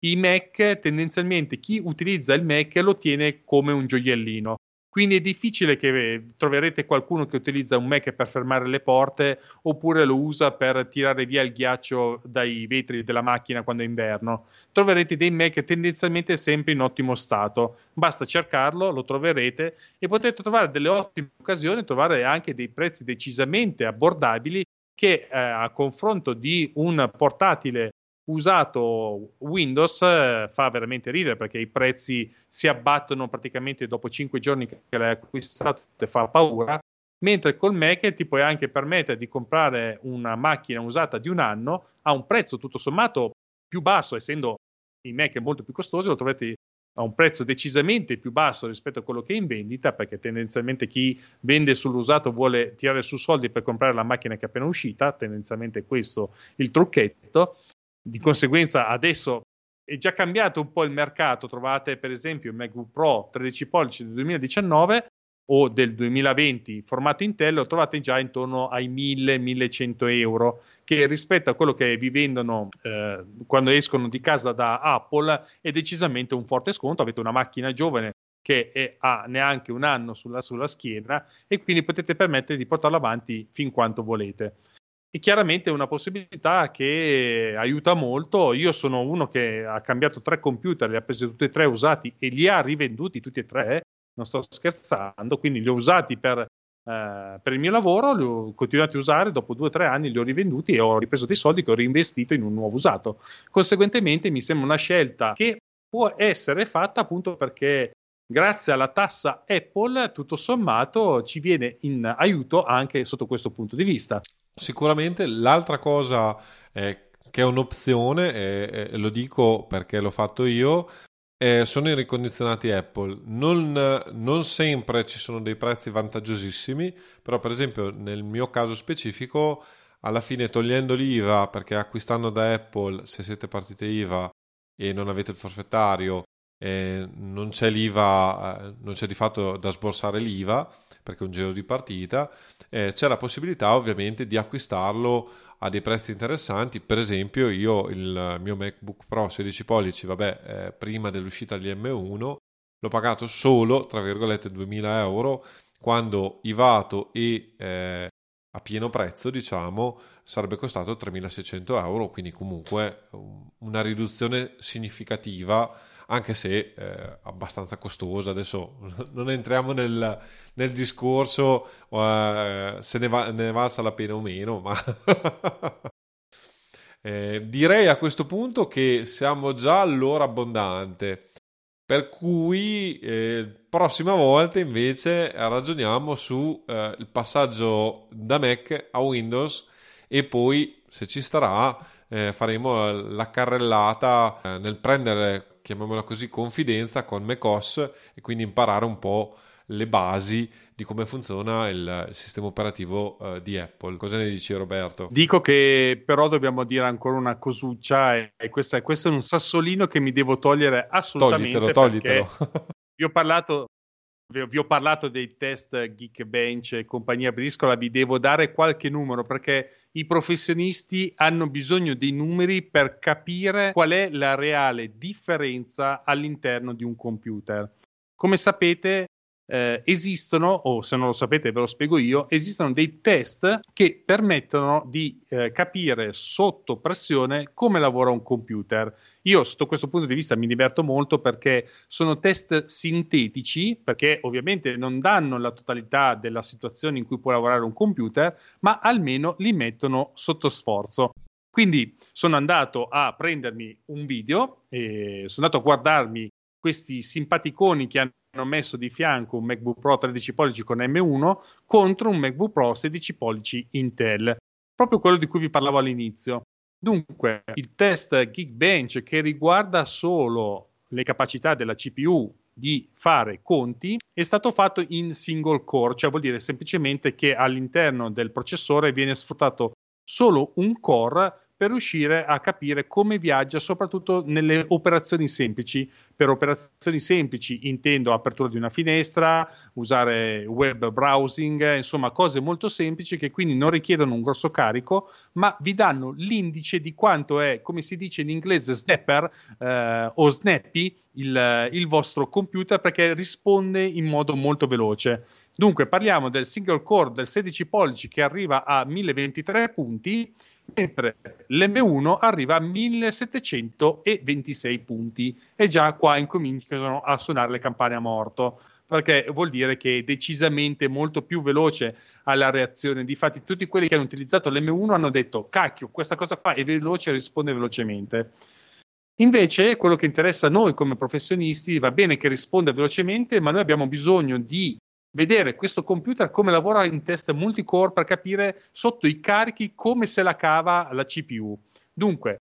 i Mac tendenzialmente chi utilizza il Mac lo tiene come un gioiellino. Quindi è difficile che troverete qualcuno che utilizza un Mac per fermare le porte oppure lo usa per tirare via il ghiaccio dai vetri della macchina quando è inverno. Troverete dei Mac tendenzialmente sempre in ottimo stato. Basta cercarlo, lo troverete e potete trovare delle ottime occasioni, trovare anche dei prezzi decisamente abbordabili che eh, a confronto di un portatile usato Windows eh, fa veramente ridere perché i prezzi si abbattono praticamente dopo 5 giorni che l'hai acquistato e fa paura mentre col Mac ti puoi anche permettere di comprare una macchina usata di un anno a un prezzo tutto sommato più basso essendo i Mac molto più costosi lo trovate a un prezzo decisamente più basso rispetto a quello che è in vendita, perché tendenzialmente chi vende sull'usato vuole tirare su soldi per comprare la macchina che è appena uscita, tendenzialmente questo il trucchetto. Di conseguenza adesso è già cambiato un po' il mercato, trovate per esempio il MacBook Pro 13 pollici del 2019 o del 2020 formato Intel lo trovate già intorno ai 1000-1100 euro che rispetto a quello che vi vendono eh, quando escono di casa da Apple è decisamente un forte sconto. Avete una macchina giovane che è, ha neanche un anno sulla, sulla schiena e quindi potete permettere di portarla avanti fin quanto volete e chiaramente è una possibilità che aiuta molto. Io sono uno che ha cambiato tre computer, li ha presi tutti e tre usati e li ha rivenduti tutti e tre non sto scherzando, quindi li ho usati per, eh, per il mio lavoro, li ho continuati a usare, dopo due o tre anni li ho rivenduti e ho ripreso dei soldi che ho reinvestito in un nuovo usato. Conseguentemente mi sembra una scelta che può essere fatta appunto perché grazie alla tassa Apple, tutto sommato, ci viene in aiuto anche sotto questo punto di vista. Sicuramente l'altra cosa eh, che è un'opzione, e eh, lo dico perché l'ho fatto io, eh, sono i ricondizionati Apple. Non, non, sempre ci sono dei prezzi vantaggiosissimi, però per esempio nel mio caso specifico, alla fine togliendo l'IVA, perché acquistando da Apple, se siete partite IVA e non avete il forfettario, eh, non c'è l'IVA, eh, non c'è di fatto da sborsare l'IVA, perché è un giro di partita, eh, c'è la possibilità ovviamente di acquistarlo a dei prezzi interessanti. Per esempio, io il mio MacBook Pro 16 pollici, vabbè, eh, prima dell'uscita degli M1, l'ho pagato solo, tra virgolette, 2000 euro, quando IVAto e eh, a pieno prezzo, diciamo, sarebbe costato 3600 euro, quindi comunque una riduzione significativa anche se eh, abbastanza costosa. Adesso non entriamo nel, nel discorso uh, se ne, va, ne valsa la pena o meno, ma eh, direi a questo punto che siamo già all'ora abbondante. Per cui eh, prossima volta invece ragioniamo sul eh, passaggio da Mac a Windows e poi se ci starà eh, faremo la carrellata eh, nel prendere, chiamiamola così, confidenza con macOS e quindi imparare un po' le basi di come funziona il, sistema operativo uh, di Apple. Cosa ne dici Roberto? Dico che però dobbiamo dire ancora una cosuccia e, e questo, è, questo, è, un sassolino che mi devo togliere assolutamente. Toglitelo, toglitelo. vi ho parlato vi ho parlato dei test Geekbench e compagnia briscola, vi devo dare qualche numero perché i professionisti hanno bisogno dei numeri per capire qual è la reale differenza all'interno di un computer. Come sapete, eh, esistono, o se non lo sapete ve lo spiego io, esistono dei test che permettono di eh, capire sotto pressione come lavora un computer. Io sotto questo punto di vista mi diverto molto perché sono test sintetici, perché ovviamente non danno la totalità della situazione in cui può lavorare un computer, ma almeno li mettono sotto sforzo. Quindi sono andato a prendermi un video sono andato a guardarmi questi simpaticoni che hanno messo di fianco un MacBook Pro 13 pollici con M1 contro un MacBook Pro 16 pollici Intel, proprio quello di cui vi parlavo all'inizio. Dunque, il test Geekbench che riguarda solo le capacità della CPU di fare conti è stato fatto in single core, cioè vuol dire semplicemente che all'interno del processore viene sfruttato solo un core per riuscire a capire come viaggia, soprattutto nelle operazioni semplici. Per operazioni semplici intendo apertura di una finestra, usare web browsing, insomma cose molto semplici che quindi non richiedono un grosso carico, ma vi danno l'indice di quanto è, come si dice in inglese, snapper eh, o snappy il, il vostro computer perché risponde in modo molto veloce. Dunque parliamo del single core del 16 pollici che arriva a 1023 punti mentre l'M1 arriva a 1726 punti e già qua incominciano a suonare le campane a morto perché vuol dire che è decisamente molto più veloce alla reazione. Difatti, tutti quelli che hanno utilizzato l'M1 hanno detto: Cacchio, questa cosa qua è veloce e risponde velocemente. Invece, quello che interessa a noi come professionisti va bene che risponda velocemente, ma noi abbiamo bisogno di vedere questo computer come lavora in test multicore per capire sotto i carichi come se la cava la CPU. Dunque,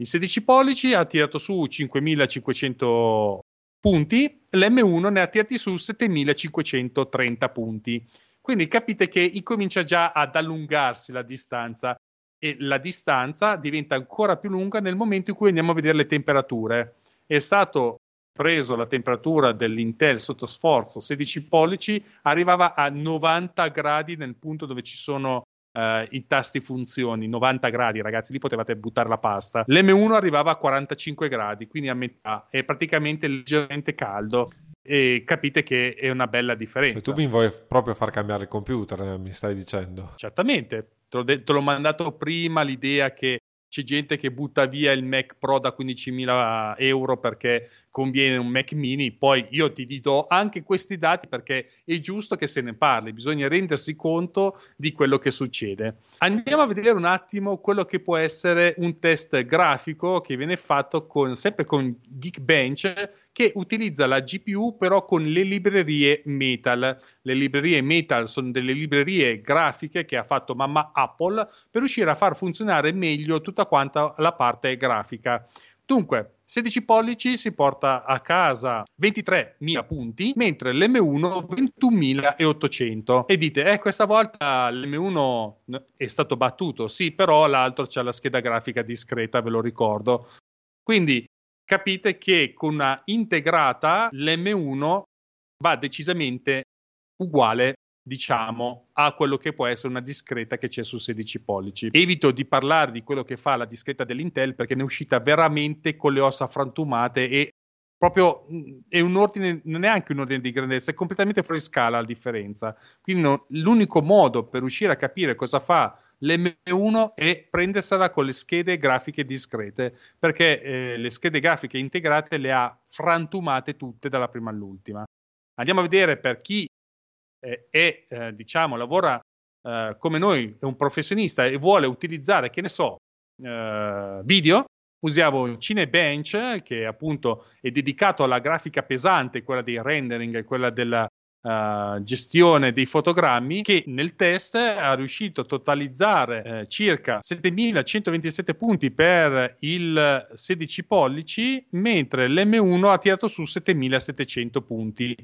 Il 16 pollici ha tirato su 5500 punti, l'M1 ne ha tirati su 7530 punti. Quindi capite che incomincia già ad allungarsi la distanza e la distanza diventa ancora più lunga nel momento in cui andiamo a vedere le temperature. È stato preso la temperatura dell'Intel sotto sforzo 16 pollici, arrivava a 90 gradi nel punto dove ci sono Uh, i tasti funzioni 90 gradi, ragazzi, lì potevate buttare la pasta. L'M1 arrivava a 45 gradi, quindi a metà, è praticamente leggermente caldo. E capite che è una bella differenza. Cioè, tu mi vuoi proprio far cambiare il computer, eh, mi stai dicendo? Certamente, te, l'ho de- te l'ho mandato prima l'idea che c'è gente che butta via il Mac Pro da 15.000 euro perché conviene un Mac mini, poi io ti do anche questi dati perché è giusto che se ne parli, bisogna rendersi conto di quello che succede. Andiamo a vedere un attimo quello che può essere un test grafico che viene fatto con, sempre con Geekbench che utilizza la GPU però con le librerie Metal. Le librerie Metal sono delle librerie grafiche che ha fatto mamma Apple per riuscire a far funzionare meglio tutta quanta la parte grafica. Dunque, 16 pollici si porta a casa 23.000 punti, mentre l'M1 21.800. E dite, eh, questa volta l'M1 è stato battuto, sì, però l'altro c'ha la scheda grafica discreta, ve lo ricordo. Quindi capite che con una integrata l'M1 va decisamente uguale diciamo, a quello che può essere una discreta che c'è su 16 pollici. Evito di parlare di quello che fa la discreta dell'Intel perché ne è uscita veramente con le ossa frantumate e proprio è un ordine, non è neanche un ordine di grandezza, è completamente fuori scala la differenza. Quindi no, l'unico modo per riuscire a capire cosa fa l'M1 è prendersela con le schede grafiche discrete, perché eh, le schede grafiche integrate le ha frantumate tutte dalla prima all'ultima. Andiamo a vedere per chi eh, e eh, diciamo lavora eh, come noi, è un professionista e vuole utilizzare, che ne so, eh, video, usiamo Cinebench che appunto è dedicato alla grafica pesante, quella dei rendering, quella della Uh, gestione dei fotogrammi che nel test ha riuscito a totalizzare uh, circa 7127 punti per il 16 pollici mentre l'M1 ha tirato su 7700 punti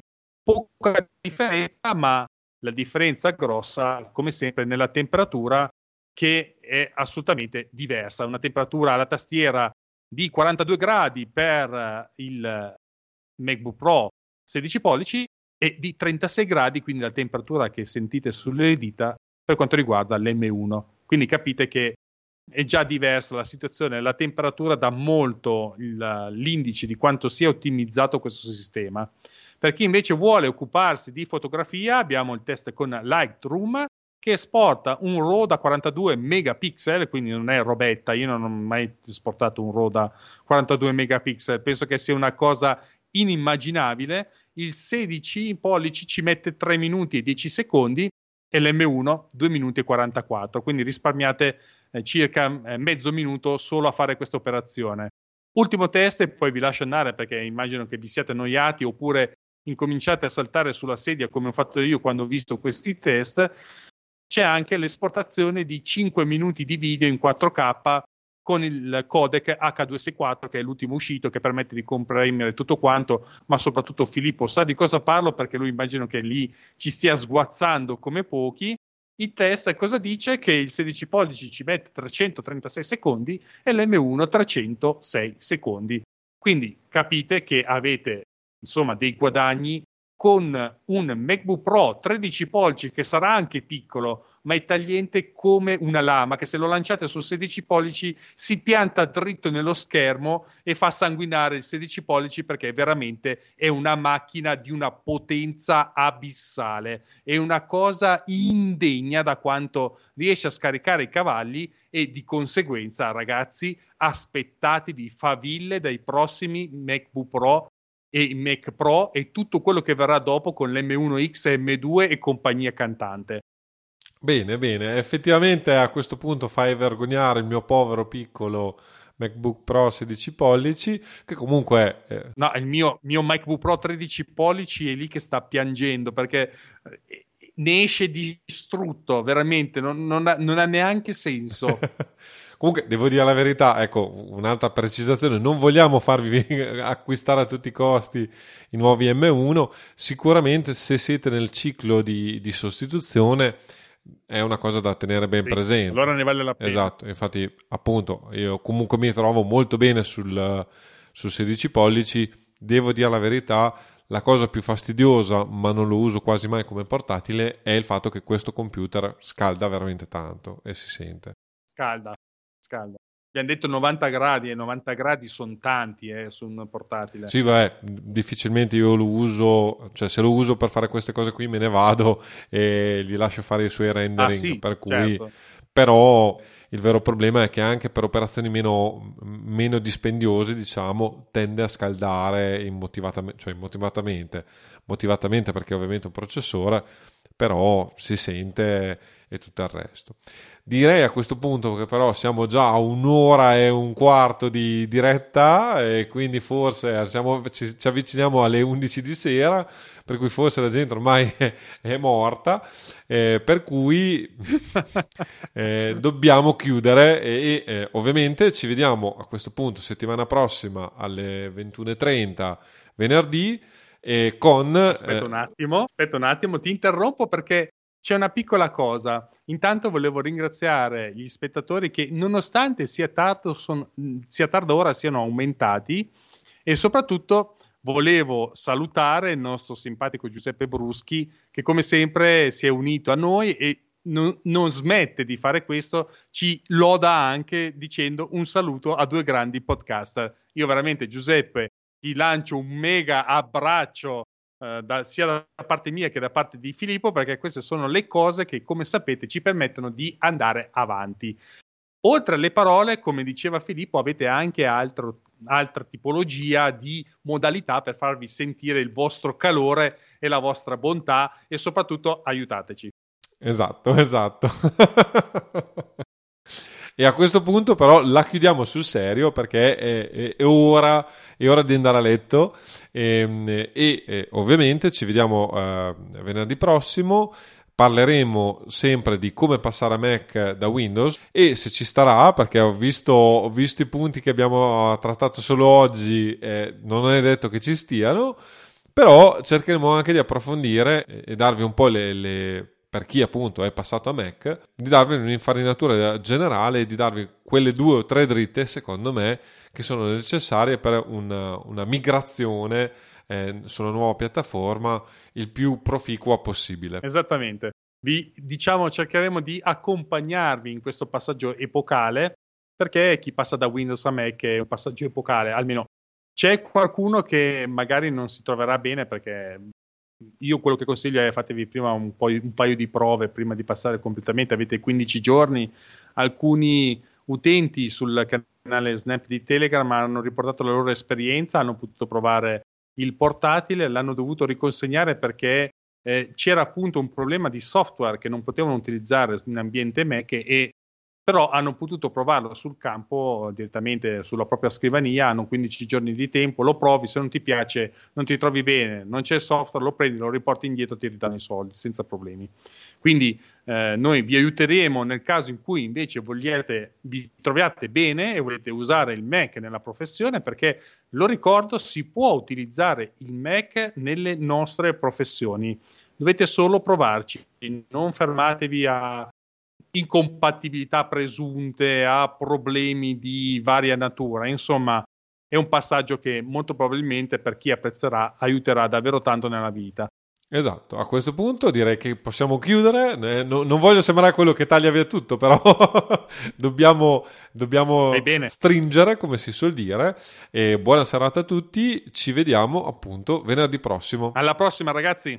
poca differenza, ma la differenza grossa, come sempre, nella temperatura che è assolutamente diversa. Una temperatura alla tastiera di 42 gradi per il MacBook Pro 16 pollici e di 36 gradi, quindi la temperatura che sentite sulle dita per quanto riguarda l'M1. Quindi capite che è già diversa la situazione, la temperatura dà molto il, l'indice di quanto sia ottimizzato questo sistema. Per chi invece vuole occuparsi di fotografia, abbiamo il test con Lightroom che esporta un RAW da 42 megapixel, quindi non è robetta, io non ho mai esportato un RAW da 42 megapixel, penso che sia una cosa inimmaginabile. Il 16 pollici ci mette 3 minuti e 10 secondi e l'M1 2 minuti e 44, quindi risparmiate eh, circa eh, mezzo minuto solo a fare questa operazione. Ultimo test e poi vi lascio andare perché immagino che vi siate annoiati oppure incominciate a saltare sulla sedia come ho fatto io quando ho visto questi test, c'è anche l'esportazione di 5 minuti di video in 4K con il codec H264 che è l'ultimo uscito che permette di comprimere tutto quanto, ma soprattutto Filippo sa di cosa parlo perché lui immagino che lì ci stia sguazzando come pochi. Il test cosa dice? Che il 16 pollici ci mette 336 secondi e l'M1 306 secondi. Quindi capite che avete insomma dei guadagni con un MacBook Pro 13 pollici che sarà anche piccolo, ma è tagliente come una lama che se lo lanciate su 16 pollici si pianta dritto nello schermo e fa sanguinare il 16 pollici perché veramente è una macchina di una potenza abissale, è una cosa indegna da quanto riesce a scaricare i cavalli e di conseguenza ragazzi aspettatevi faville dai prossimi MacBook Pro e i Mac Pro e tutto quello che verrà dopo con l'M1X, M2 e compagnia cantante. Bene, bene, effettivamente a questo punto fai vergognare il mio povero piccolo MacBook Pro 16 pollici, che comunque... Eh... No, il mio, mio, MacBook Pro 13 pollici è lì che sta piangendo perché eh, ne esce distrutto, veramente, non, non, ha, non ha neanche senso. Comunque, devo dire la verità, ecco, un'altra precisazione, non vogliamo farvi acquistare a tutti i costi i nuovi M1, sicuramente se siete nel ciclo di, di sostituzione è una cosa da tenere ben sì, presente. Allora ne vale la pena. Esatto, infatti appunto io comunque mi trovo molto bene sul, sul 16 pollici, devo dire la verità, la cosa più fastidiosa, ma non lo uso quasi mai come portatile, è il fatto che questo computer scalda veramente tanto e si sente. Scalda, scalda. Abbiamo detto 90 gradi e 90 gradi sono tanti eh, su un portatile. Sì, beh, difficilmente io lo uso, cioè se lo uso per fare queste cose qui me ne vado e gli lascio fare i suoi rendering, ah, sì, per cui... Certo. Però il vero problema è che anche per operazioni meno, meno dispendiose, diciamo, tende a scaldare immotivatamente, cioè immotivatamente, motivatamente perché ovviamente è un processore, però si sente e tutto il resto. Direi a questo punto che però siamo già a un'ora e un quarto di diretta e quindi forse siamo, ci, ci, avviciniamo alle 11 di sera, per cui forse la gente ormai è, è morta, eh, per cui eh, dobbiamo chiudere e, e eh, ovviamente ci vediamo a questo punto settimana prossima alle 21.30 venerdì. con aspetta un attimo, aspetta un attimo, ti interrompo perché c'è una piccola cosa. Intanto volevo ringraziare gli spettatori che, nonostante sia tardo, son, sia tardo ora, siano aumentati e soprattutto volevo salutare il nostro simpatico Giuseppe Bruschi che come sempre si è unito a noi e non, non, smette di fare questo, ci loda anche dicendo un saluto a due grandi podcaster. Io veramente Giuseppe ti lancio un mega abbraccio eh, da, sia da parte mia che da parte di Filippo, perché queste sono le cose che, come sapete, ci permettono di andare avanti. Oltre alle parole, come diceva Filippo, avete anche altro, altra tipologia di modalità per farvi sentire il vostro calore e la vostra bontà e soprattutto aiutateci. Esatto, esatto. E a questo punto però la chiudiamo sul serio perché è, è, è, ora, è ora, di andare a letto. Ehm, e, e, e ovviamente ci vediamo uh, venerdì prossimo. Parleremo sempre di come passare a Mac da Windows e se ci starà, perché ho visto, ho visto i punti che abbiamo trattato solo oggi, eh, non è detto che ci stiano, però cercheremo anche di approfondire e darvi un po' le, le per chi appunto è passato a Mac, di darvi un'infarinatura generale e di darvi quelle due o tre dritte, secondo me, che sono necessarie per una, una migrazione eh, sulla nuova piattaforma il più proficua possibile. Esattamente. Vi diciamo cercheremo di accompagnarvi in questo passaggio epocale perché chi passa da Windows a Mac è un passaggio epocale, almeno c'è qualcuno che magari non si troverà bene perché io quello che consiglio è fatevi prima un, un, paio di prove prima di passare completamente, avete 15 giorni, alcuni utenti sul canale Snap di Telegram hanno riportato la loro esperienza, hanno potuto provare il portatile, l'hanno dovuto riconsegnare perché eh, c'era appunto un problema di software che non potevano utilizzare in ambiente Mac e però hanno potuto provarlo sul campo direttamente sulla propria scrivania, hanno 15 giorni di tempo, lo provi, se non ti piace, non ti trovi bene, non c'è software, lo prendi, lo riporti indietro, ti ridanno i soldi senza problemi. Quindi eh, noi vi aiuteremo nel caso in cui invece vogliate, vi troviate bene e volete usare il Mac nella professione, perché lo ricordo, si può utilizzare il Mac nelle nostre professioni. Dovete solo provarci, non fermatevi a incompatibilità presunte, a problemi di varia natura. Insomma, è un passaggio che molto probabilmente per chi apprezzerà aiuterà davvero tanto nella vita. Esatto, a questo punto direi che possiamo chiudere. Eh, no, non voglio sembrare quello che taglia via tutto, però dobbiamo, dobbiamo stringere, come si suol dire. E buona serata a tutti, ci vediamo appunto venerdì prossimo. Alla prossima, ragazzi.